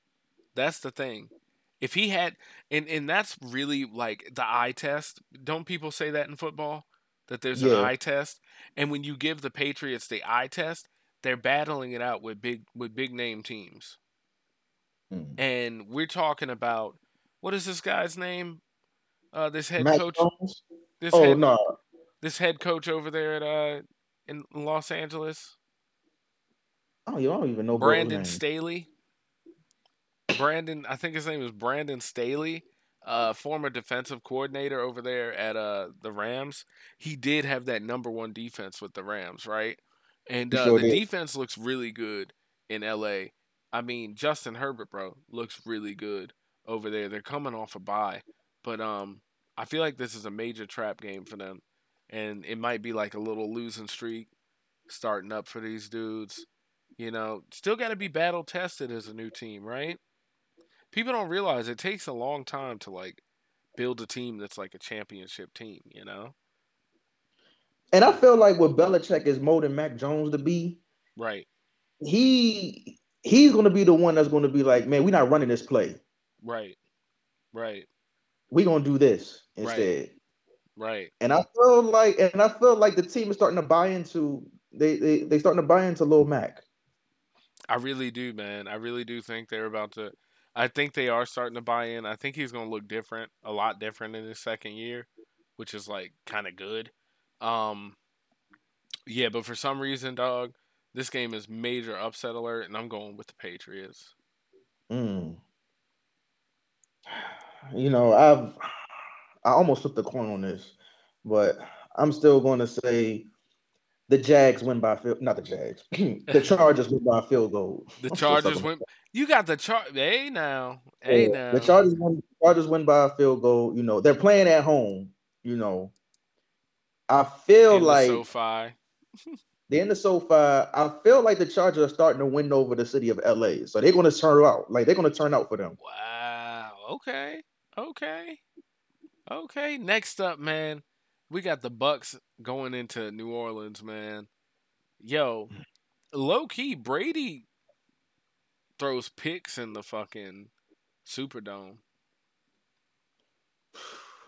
That's the thing. If he had, and and that's really like the eye test. Don't people say that in football that there's
Yeah.
an eye test? And when you give the Patriots the eye test, they're battling it out with big with big name teams.
Hmm.
And we're talking about what is this guy's name? Uh, this head
Mac
coach.
Jones?
This
Oh
head,
no,
This head coach over there at uh in Los Angeles,
oh you don't even know
Brandon. Staley. Brandon, I think his name is Brandon Staley, uh, former defensive coordinator over there at uh the Rams. He did have that number one defense with the Rams, right? And uh,
sure
the
did.
defense looks really good in LA. I mean, Justin Herbert, bro, looks really good over there. They're coming off a bye, but um, I feel like this is a major trap game for them, and it might be like a little losing streak starting up for these dudes. You know, still got to be battle tested as a new team, right? People don't realize it takes a long time to like build a team that's like a championship team. You know,
And I feel like what Belichick is molding Mac Jones to be,
right?
he he's gonna be the one that's gonna be like, man, we're not running this play.
Right. Right.
We're gonna do this
Right.
instead.
Right.
And I feel like, and I feel like the team is starting to buy into they they they starting to buy into Lil Mac.
I really do, man. I really do think they're about to. I think they are starting to buy in. I think he's going to look different, a lot different in his second year, which is like kind of good. Um, yeah, but for some reason, dog, this game is major upset alert, and I'm going with the Patriots.
Mm. You know, I've I almost flipped the coin on this. but I'm still going to say the Jags win by field. Not the Jags. <clears throat> the <laughs> Chargers win by field goal.
The
I'm
Chargers went. You got the char. Hey now, hey
Yeah,
now.
The Chargers win. Chargers win by a field goal. You know they're playing at home. You know, I feel
In the
like
SoFi. <laughs>
they're in the SoFi. I feel like the Chargers are starting to win over the city of LA. So they're going to turn out. Like they're going to turn out for them.
Wow. Okay. Okay. Okay. Next up, man, we got the Bucks going into New Orleans, man. Yo, low key, Brady throws picks in the fucking Superdome.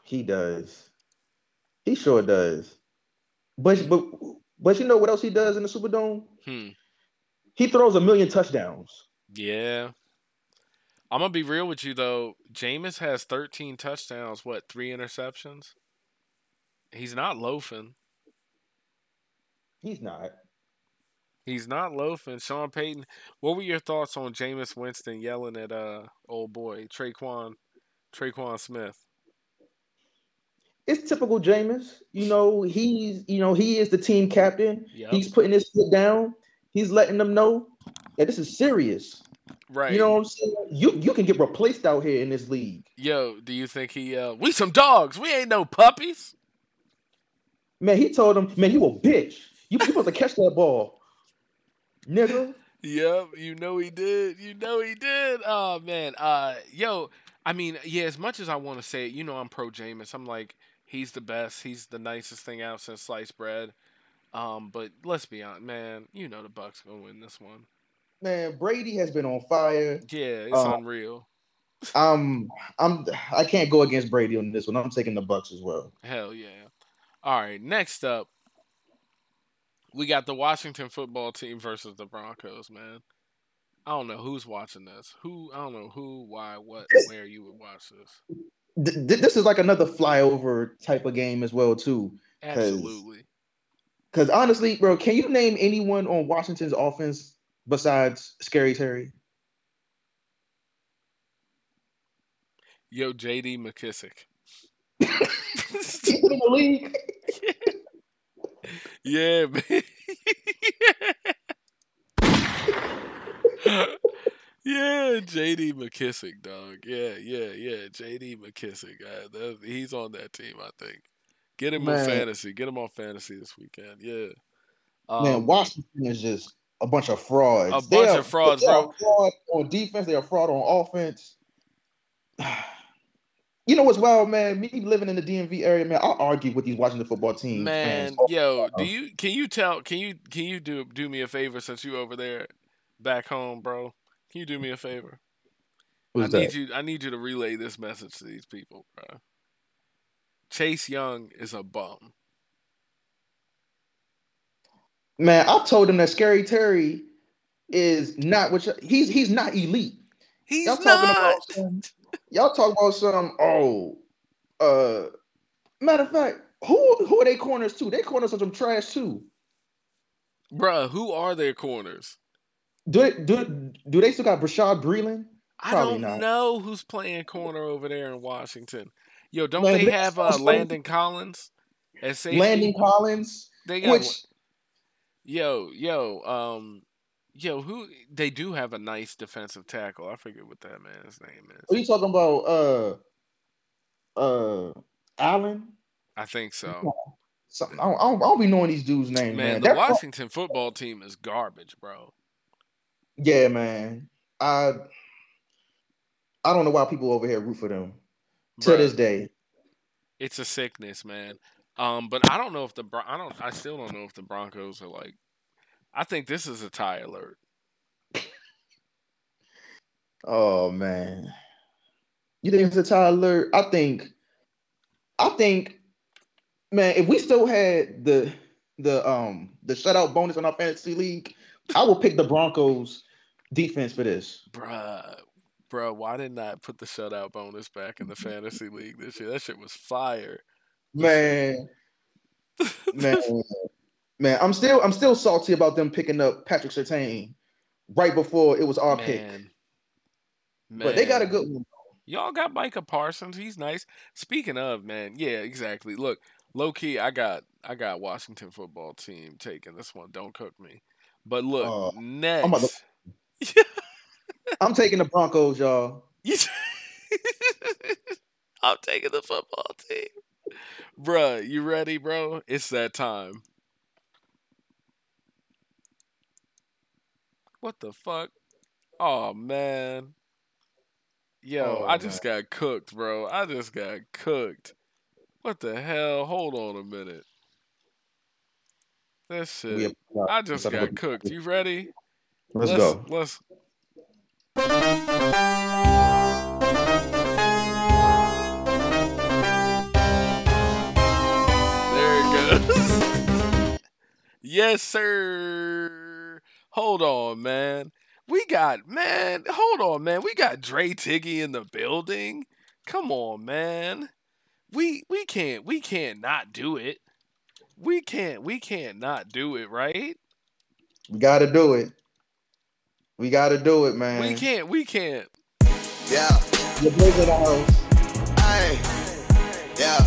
He does. He sure does. But but but you know what else he does in the Superdome?
Hmm.
He throws a million touchdowns.
Yeah. I'm gonna be real with you though. Jameis has 13 touchdowns. What? Three interceptions. He's not loafing.
He's not.
He's not loafing. Sean Payton, what were your thoughts on Jameis Winston yelling at uh old boy Tre'Quan Tre'Quan Smith?
It's typical Jameis. You know, he's you know, he is the team captain.
Yep.
He's putting his foot down. He's letting them know that this is serious.
Right.
You know what I'm saying? You you can get replaced out here in this league.
Yo, do you think he uh we some dogs. We ain't no puppies.
Man, he told him, man, you a bitch. You you supposed to catch that ball. Nigga.
Yep, you know he did. You know he did. Oh man. Uh yo, I mean, yeah, as much as I want to say it, you know I'm pro Jameis. I'm like, he's the best. He's the nicest thing out since sliced bread. Um, but let's be honest, man, you know the Bucks gonna win this one.
Man, Brady has been on fire.
Yeah, it's
Uh,
unreal.
I'm I'm I can't go against Brady on this one. I'm taking the Bucks as well.
Hell yeah. All right, next up, we got the Washington football team versus the Broncos, man. I don't know who's watching this. Who I don't know who, why, what, where you would watch this.
Th- th- this is like another flyover type of game as well too.
Absolutely.
Because honestly, bro, can you name anyone on Washington's offense besides Scary Terry?
Yo, JD McKissic.
He's in the league. <laughs>
Yeah, man. <laughs> yeah, JD McKissic, dog. Yeah, yeah, yeah. JD McKissic. Uh, that, he's on that team, I think. Get him on fantasy. Get him on fantasy this weekend. Yeah. Um,
Man, Washington is just a bunch of frauds.
A
They
bunch
are-
of frauds, bro.
fraud on defense, they are fraud on offense. <sighs> You know what's wild, man? Me living in the DMV area, man, I argue with these Washington football team
Man, yo,
uh,
do you can you tell can you can you do do me a favor since you over there back home, bro? Can you do me a favor?
What's
I need
that?
you I need you to relay this message to these people, bro. Chase Young is a bum.
Man, I've told him that Scary Terry is not what he's he's not elite.
He's
y'all talking
not.
about some, y'all talk about some oh uh matter of fact, who who are they corners to? They corners are some trash too.
Bruh, who are their corners?
Do they do do they still got Bashaud Breeland?
I don't
not.
know who's playing corner over there in Washington. Yo, don't
Man,
they
they
have uh, Landon Collins?
Landon Collins,
They got
which
Yo, yo, um, yo, who they do have a nice defensive tackle. I forget what that man's name is.
are you talking about? Uh, uh, Allen.
I think so.
Something. I don't, I don't, I don't be knowing these dudes' names,
Man,
man.
the Washington football team is garbage, bro.
Yeah, man. I I don't know why people over here root for them to this day.
It's a sickness, man. Um, but I don't know if the Bron- I don't I still don't know if the Broncos are like. I think this is a tie alert.
Oh man. You think it's a tie alert? I think I think man, if we still had the the um the shutout bonus in our fantasy league, I will pick the Broncos defense for this.
Bruh, bruh, why didn't I put the shutout bonus back in the fantasy league this year? That shit was fire.
Man, man, man, I'm still I'm still salty about them picking up Patrick Surtain right before it was our pick.
Man.
But they got a good one.
Y'all got Micah Parsons. He's nice. Speaking of, man, yeah, exactly. Look, Low key, I got I got Washington football team taking this one. Don't cook me. But look,
Uh,
next.
I'm, <laughs> to- <laughs> I'm taking the Broncos, y'all. <laughs>
I'm taking the football team. Bruh, you ready, bro? It's that time. What the fuck? Oh man. Yo,
Oh,
I just got cooked, bro. I just got cooked. What the hell? Hold on a minute. That shit. I just
let's
got cooked. You ready?
Let's go.
Let's yes, sir. Hold on, man. We got man. Hold on, man. We got Dre Tiggy in the building. Come on, man. We we can't we can't not do it. We can't we can't not do it, right?
We got to do it. We got to do it, man.
We can't we can't.
Yeah.
The boys of the house.
Hey. Yeah.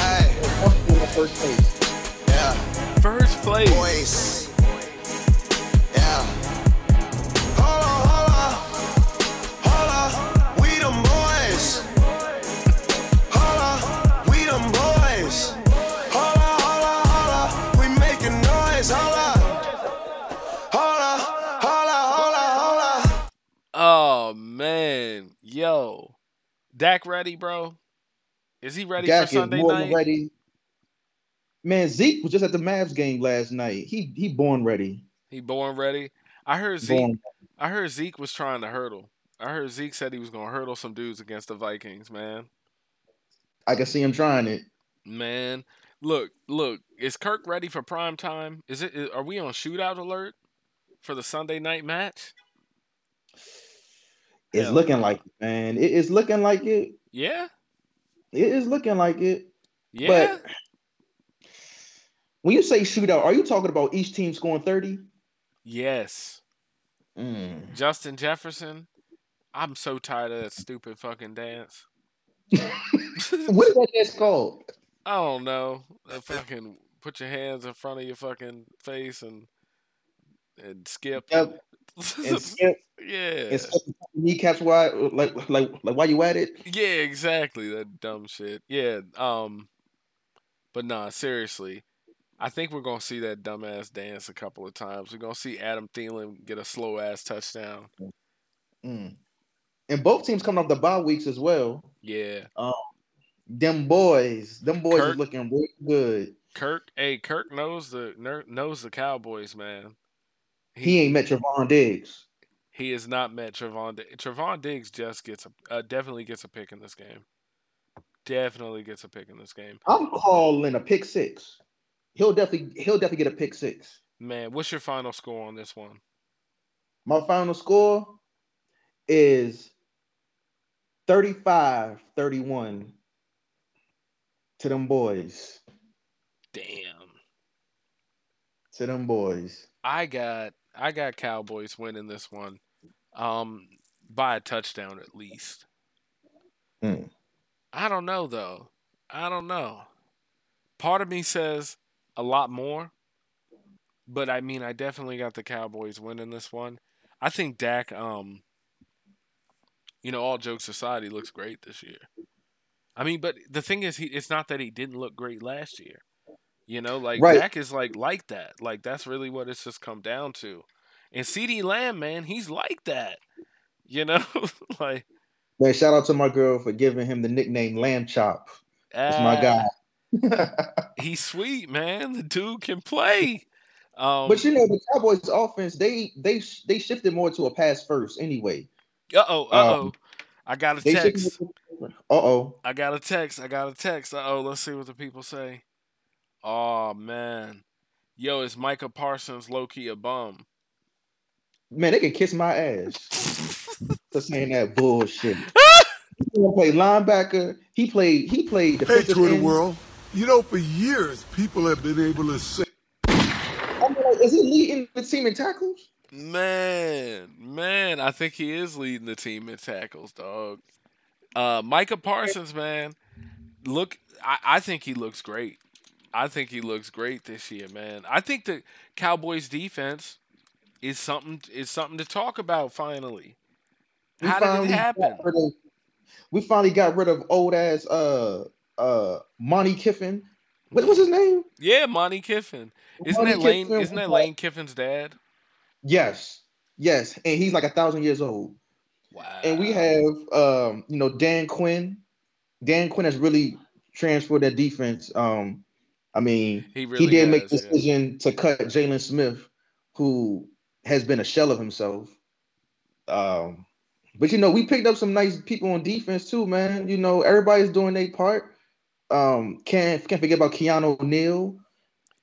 Hey.
In the first place.
Oh man, yo, Dak ready, bro? Is he ready
Dak
for
is
Sunday
more
night?
than ready. Man, Zeke was just at the Mavs game last night. He he born ready.
He born ready. I heard Zeke.
Born.
I heard Zeke was trying to hurdle. I heard Zeke said he was gonna hurdle some dudes against the Vikings. Man,
I can see him trying it.
man, look, look. Is Kirk ready for prime time? Is it? Are we on shootout alert for the Sunday night match?
It's looking like it, man. It is looking like it.
Yeah,
It is looking like it.
yeah.
But when you say shootout, are you talking about each team scoring 30?
yes.
Mm.
Justin Jefferson. I'm so tired of that stupid fucking dance. <laughs>
what is that dance called?
I don't know. Uh, fucking put your hands in front of your fucking face and and skip.
Yep. <laughs> And skip
yeah.
and skip the kneecaps wide like like like why you at it?
Yeah, exactly. That dumb shit. Yeah. Um but nah, seriously. I think we're gonna see that dumbass dance a couple of times. We're gonna see Adam Thielen get a slow ass touchdown.
Mm. And both teams coming off the bye weeks as well.
Yeah.
Um, them boys, them boys
Kirk-
is looking real good.
Kirk, hey, Kirk knows the knows the Cowboys, man.
He ain't met Javon Diggs.
He has not met Trevon. Diggs. Trevon Diggs just gets a uh, definitely gets a pick in this game. Definitely gets a pick in this game.
I'm calling a pick six. He'll definitely he'll definitely get a pick six.
Man, what's your final score on this one?
My final score is 35-31 to them boys.
Damn.
To them boys.
I got I got Cowboys winning this one. Um by a touchdown at least.
Mm.
I don't know though. I don't know. Part of me says a lot more. But I mean I definitely got the Cowboys winning this one. I think Dak um you know, all jokes aside, he looks great this year. I mean, but the thing is he it's not that he didn't look great last year. You know, like
Right.
Dak is like like that. Like that's really what it's just come down to. And CeeDee Lamb, man, he's like that. You know, <laughs> like
Man, shout out to my girl for giving him the nickname Lamb Chop. That's my guy. <laughs>
He's sweet, man. The dude can play. Um,
but you know the Cowboys offense, they they they shifted more to a pass first anyway.
uh oh, uh oh.
um,
I got a text.
Uh oh.
I got a text. I got a text. Uh oh. Let's see what the people say. Oh man, yo, is Micah Parsons low key a bum?
Man, they can kiss my ass <laughs> for saying that bullshit. <laughs> he gonna play linebacker. He played. He played
Hey,
defensive
Twitter
end.
world. You know, for years, people have been able to say.
I mean, like, is he leading the team in tackles?
Man, man, I think he is leading the team in tackles, dog. Uh, Micah Parsons, man. Look, I, I think he looks great. I think he looks great this year, man. I think the Cowboys defense is something is something to talk about finally.
We
How did it
finally got
happen?
rid of- we finally got rid of old ass uh uh Monte Kiffin. What was his name?
Yeah, Monte Kiffin. Isn't
Monte
that Lane
Kiffin
isn't that Lane Kiffin's dad?
Yes, yes, and he's like a thousand years old.
Wow.
And we have um, you know, Dan Quinn. Dan Quinn has really transferred that defense. Um, I mean,
He really
did make the
has, yeah.
decision to cut Jaylon Smith, who has been a shell of himself. Um, but you know, we picked up some nice people on defense too, man. You know, everybody's doing their part. Um, can't can't forget about Keanu Neal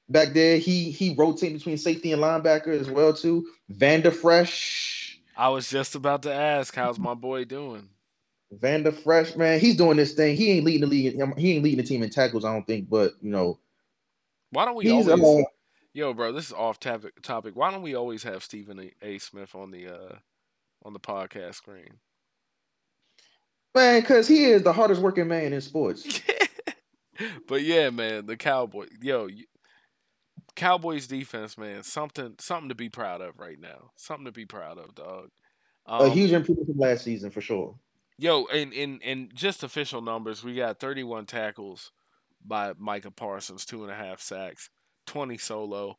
back there. He he rotating between safety and linebacker as well too. Vander Esch.
I was just about to ask, how's my boy doing?
Vander Esch, man, he's doing this thing. He ain't leading the league. He ain't leading the team in tackles, I don't think. But you know,
Why don't we always
uh,
Yo, bro, this is off topic topic. Why don't we always have Stephen A. A. Smith on the uh on the podcast screen?
man, because he is the hardest working man in sports. <laughs> <laughs>
But yeah, man, the Cowboy, yo, Cowboys defense, man, something something to be proud of right now. Something to be proud of, dog.
a
Um,
huge improvement from last season for sure.
Yo, in in in just official numbers, we got 31 tackles by Micah Parsons, two and a half sacks, 20 solo.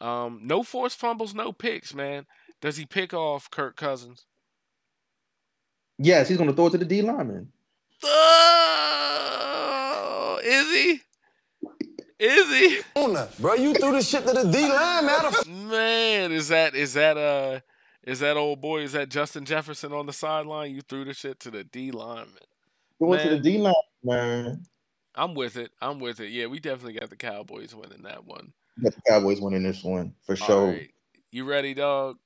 Um, no forced fumbles, no picks, man. Does he pick off Kirk Cousins?
Yes, he's gonna throw it to the D lineman.
Is he? Is he?
Bro, you threw this shit to the D line, man.
Man, is that is that uh is that old boy? Is that Justin Jefferson on the sideline? You threw the shit to the D lineman.
Throw it to the
Man.
D line, man.
I'm with it. I'm with it. Yeah, we definitely got the Cowboys winning that one.
Got the Cowboys winning this one for
All
sure.
right. You ready, dog?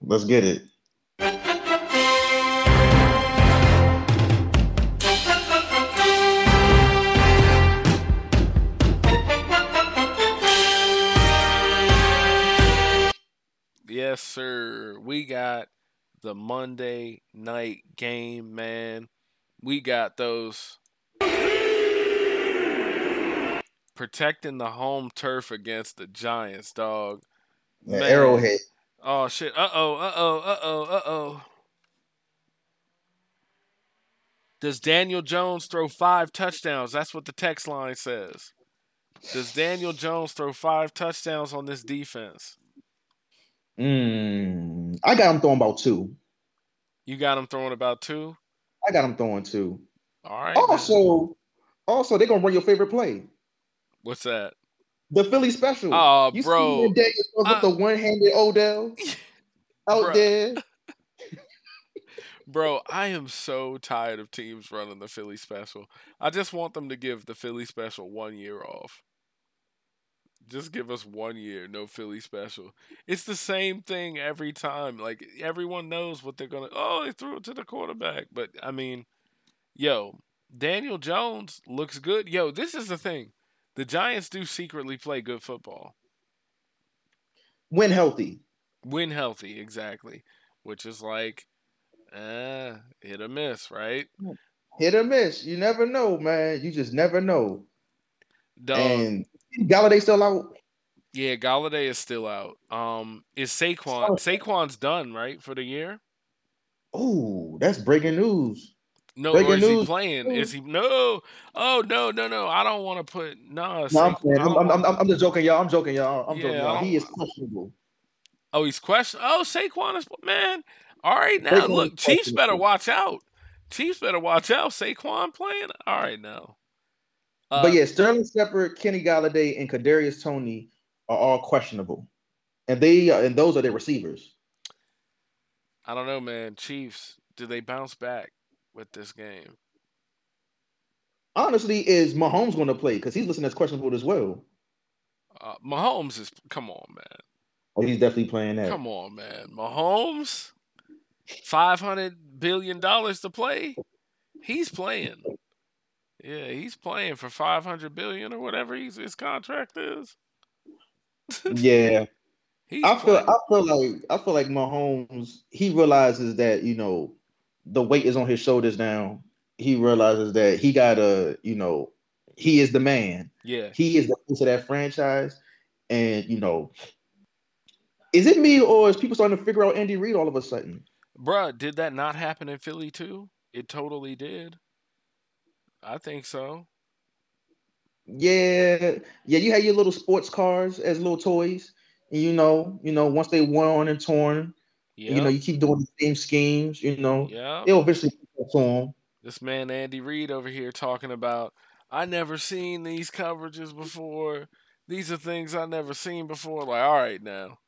Let's get it.
Yes, sir. We got the Monday night game, man. We got those protecting the home turf against the Giants, dog.
Yeah,
Man.
Arrowhead.
Oh shit. Uh oh. Uh oh. Uh oh. Uh oh. Does Daniel Jones throw five touchdowns? That's what the text line says. Does Daniel Jones throw five touchdowns on this defense?
Mm, I got him throwing about two.
You got him throwing about two.
I got him throwing two.
All right.
Also, also they're gonna run your favorite play,
What's that?
the Philly special.
Oh,
you
bro.
see when Daniel with the one-handed Odell <laughs> out
Bro.
there. <laughs>
Bro, I am so tired of teams running the Philly special. I just want them to give the Philly special one year off. Just give us one year, no Philly special. It's the same thing every time. Like everyone knows what they're gonna. Oh, they threw it to the quarterback. But I mean, yo, Daniel Jones looks good. Yo, this is the thing. The Giants do secretly play good football.
When healthy.
When healthy, exactly. Which is like, uh, hit or miss, right?
Hit or miss. You never know, man. You just never know.
Dog.
And Golladay still out.
Yeah, Golladay is still out. Um, is Saquon? Saquon's done, right, for the year?
Oh, that's breaking news.
No,
Breaking
or is he
news.
playing? Is he? No. Oh no, no, no. I don't want to put no.
No, I'm, I'm, I'm, I'm, just joking, y'all. I'm joking, y'all. I'm
Yeah,
joking, y'all. He is questionable.
Oh, he's question. Oh, Saquon is man. All right, now
Saquon
look, Chiefs better watch out. Chiefs better watch out. Saquon playing. All right, now. Uh,
but yeah, Sterling Shepard, Kenny Golladay, and Kadarius Toney are all questionable, and they and those are their receivers.
I don't know, man. Chiefs, do they bounce back with this game?
Honestly, is Mahomes going to play? Because he's listed as questionable as well.
Uh, Mahomes is. Come on, man.
Oh, he's definitely playing that.
Come on, man. Mahomes, five hundred billion dollars to play. He's playing. Yeah, he's playing for five hundred billion or whatever he's, his contract is. <laughs>
Yeah,
He's
I feel
playing.
I feel like I feel like Mahomes. He realizes that you know the weight is on his shoulders now. He realizes that he gotta you know he is the man.
Yeah.
He is the face of that franchise. And you know, is it me or is people starting to figure out Andy Reid all of a sudden?
Bruh, did that not happen in Philly too? It totally did. I think so.
Yeah, yeah. You had your little sports cars as little toys, and you know, you know, once they worn and torn, you know, you keep doing the same schemes. You know,
Yep.
they'll eventually catch to 'em.
This man Andy Reid over here talking about I never seen these coverages before. These are things I never seen before. Like, all right now.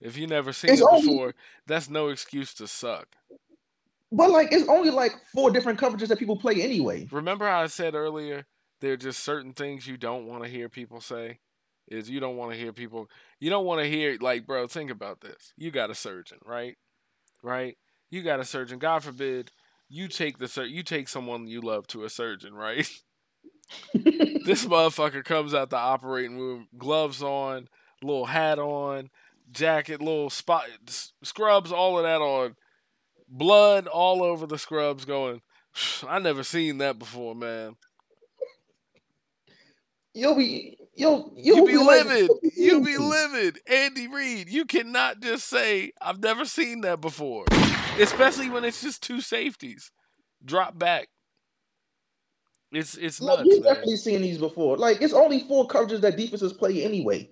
If you never seen
It's
it
only-
before, that's no excuse to suck.
But like, it's only like four different coverages that people play anyway.
Remember how I said earlier, there are just certain things you don't want to hear people say? Is you don't want to hear people you don't want to hear like, bro, think about this. You got a surgeon, right? Right? You got a surgeon. God forbid you take the sur- you take someone you love to a surgeon, right? <laughs> this motherfucker comes out the operating room, gloves on, little hat on, jacket, little spot scrubs, all of that on. Blood all over the scrubs going, I never seen that before, man.
You'll be you'll
You
you'll
be
like,
livid. You be livid. Andy Reid, you cannot just say, I've never seen that before. Especially when it's just two safeties. Drop back. It's it's
Like,
nuts,
you've definitely seen these before. Like, it's only four coverages that defenses play anyway.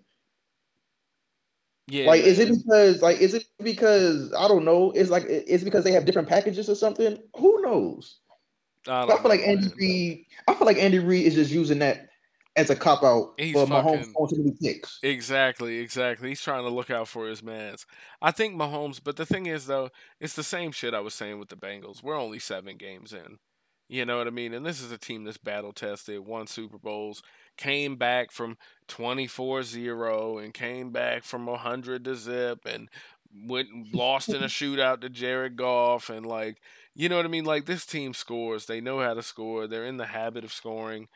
Yeah.
like, is it because like is it because I don't know? It's like it's because they have different packages or something. Who knows?
I,
I, feel like Andy
man.
Reid. I feel like Andy Reid is just using that as a cop out
He's
for Mahomes
fucking-
throwing too many picks.
Exactly, exactly. He's trying to look out for his mans. I think Mahomes, but the thing is though, it's the same shit I was saying with the Bengals. We're only seven games in. You know what I mean? And this is a team that's battle tested, won Super Bowls, came back from 24-0 and came back from 100 to zip and went and <laughs> lost in a shootout to Jared Goff and like, you know what I mean? Like this team scores. They know how to score. They're in the habit of scoring.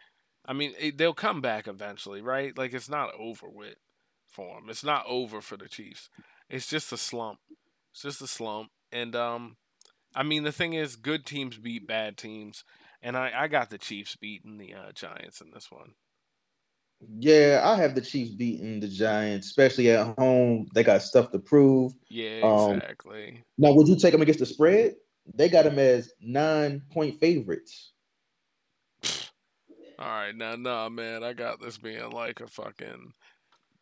I mean, it, they'll come back eventually, right? Like it's not over with for them. It's not over for the Chiefs. It's just a slump. It's just a slump. And um, I mean, the thing is, good teams beat bad teams, and I I got the Chiefs beating the uh, Giants in this one.
Yeah, I have the Chiefs beating the Giants, especially at home. They got stuff to prove.
Yeah,
Um,
exactly.
Now, would you take them against the spread? They got them as nine point favorites.
All right, now, nah, man, I got this being like a fucking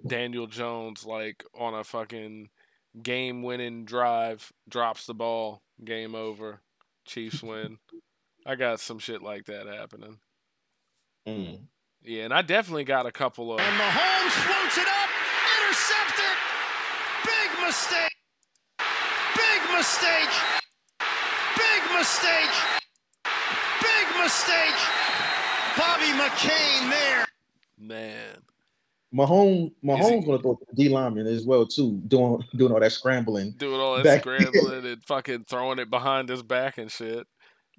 Daniel Jones, like on a fucking game-winning drive, drops the ball, game over, Chiefs win. I got some shit like that happening.
Mm.
Yeah, and I definitely got a couple of.
And Mahomes floats it up, intercepted. Big mistake. Big mistake. Big mistake. Big mistake. Bobby McCain there.
Man,
Mahomes, Mahomes gonna throw the D lineman as well too, doing doing all that scrambling.
doing all that
Back-
scrambling and fucking throwing it behind his back and shit. <laughs>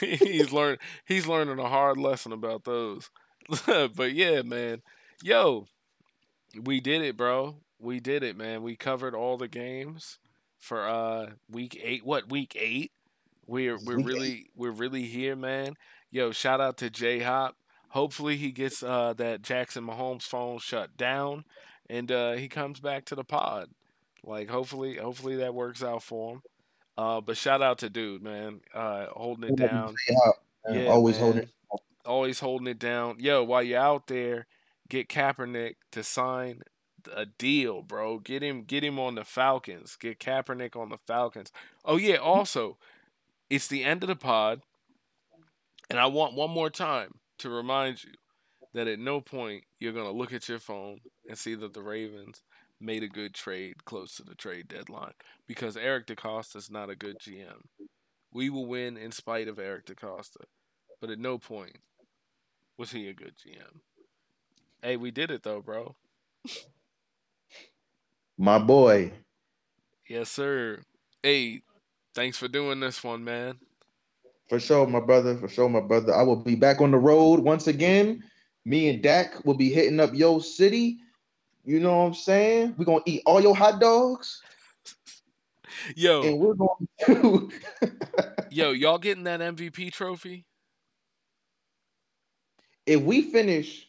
He's learned he's learning a hard lesson about those. <laughs> but yeah, man. Yo, we did it, bro. We did it, man. We covered all the games for uh week 8. What, week 8? We're we're
Week
really we're really here, man. Yo, shout out to J Hop. Hopefully he gets uh that Jackson Mahomes phone shut down and uh he comes back to the pod. Like hopefully hopefully that works out for him. Uh but shout out to dude, man. Uh holding it down.
Yeah, always
man.
holding it.
Always holding it down. Yo, while you're out there, get Kaepernick to sign a deal, bro. Get him get him on the Falcons. Get Kaepernick on the Falcons. Oh yeah, also, it's the end of the pod. And I want one more time to remind you that at no point you're gonna look at your phone and see that the Ravens made a good trade close to the trade deadline because Eric DeCosta is not a good GM. We will win in spite of Eric DeCosta, but at no point was he a good GM. Hey, we did it though, bro.
My boy.
Yes, sir. Hey, thanks for doing this one, man.
For sure, my brother. For sure, my brother. I will be back on the road once again. Me and Dak will be hitting up Yo City. You know what I'm saying? We're gonna eat all your hot dogs.
Yo,
and we're going to <laughs>
yo, y'all getting that MVP trophy?
if we finish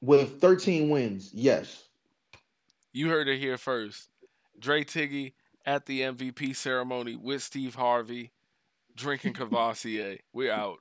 with 13 wins, yes.
You heard it here first. Dre Tiggy at the MVP ceremony with Steve Harvey drinking <laughs> Cavassier. We're out.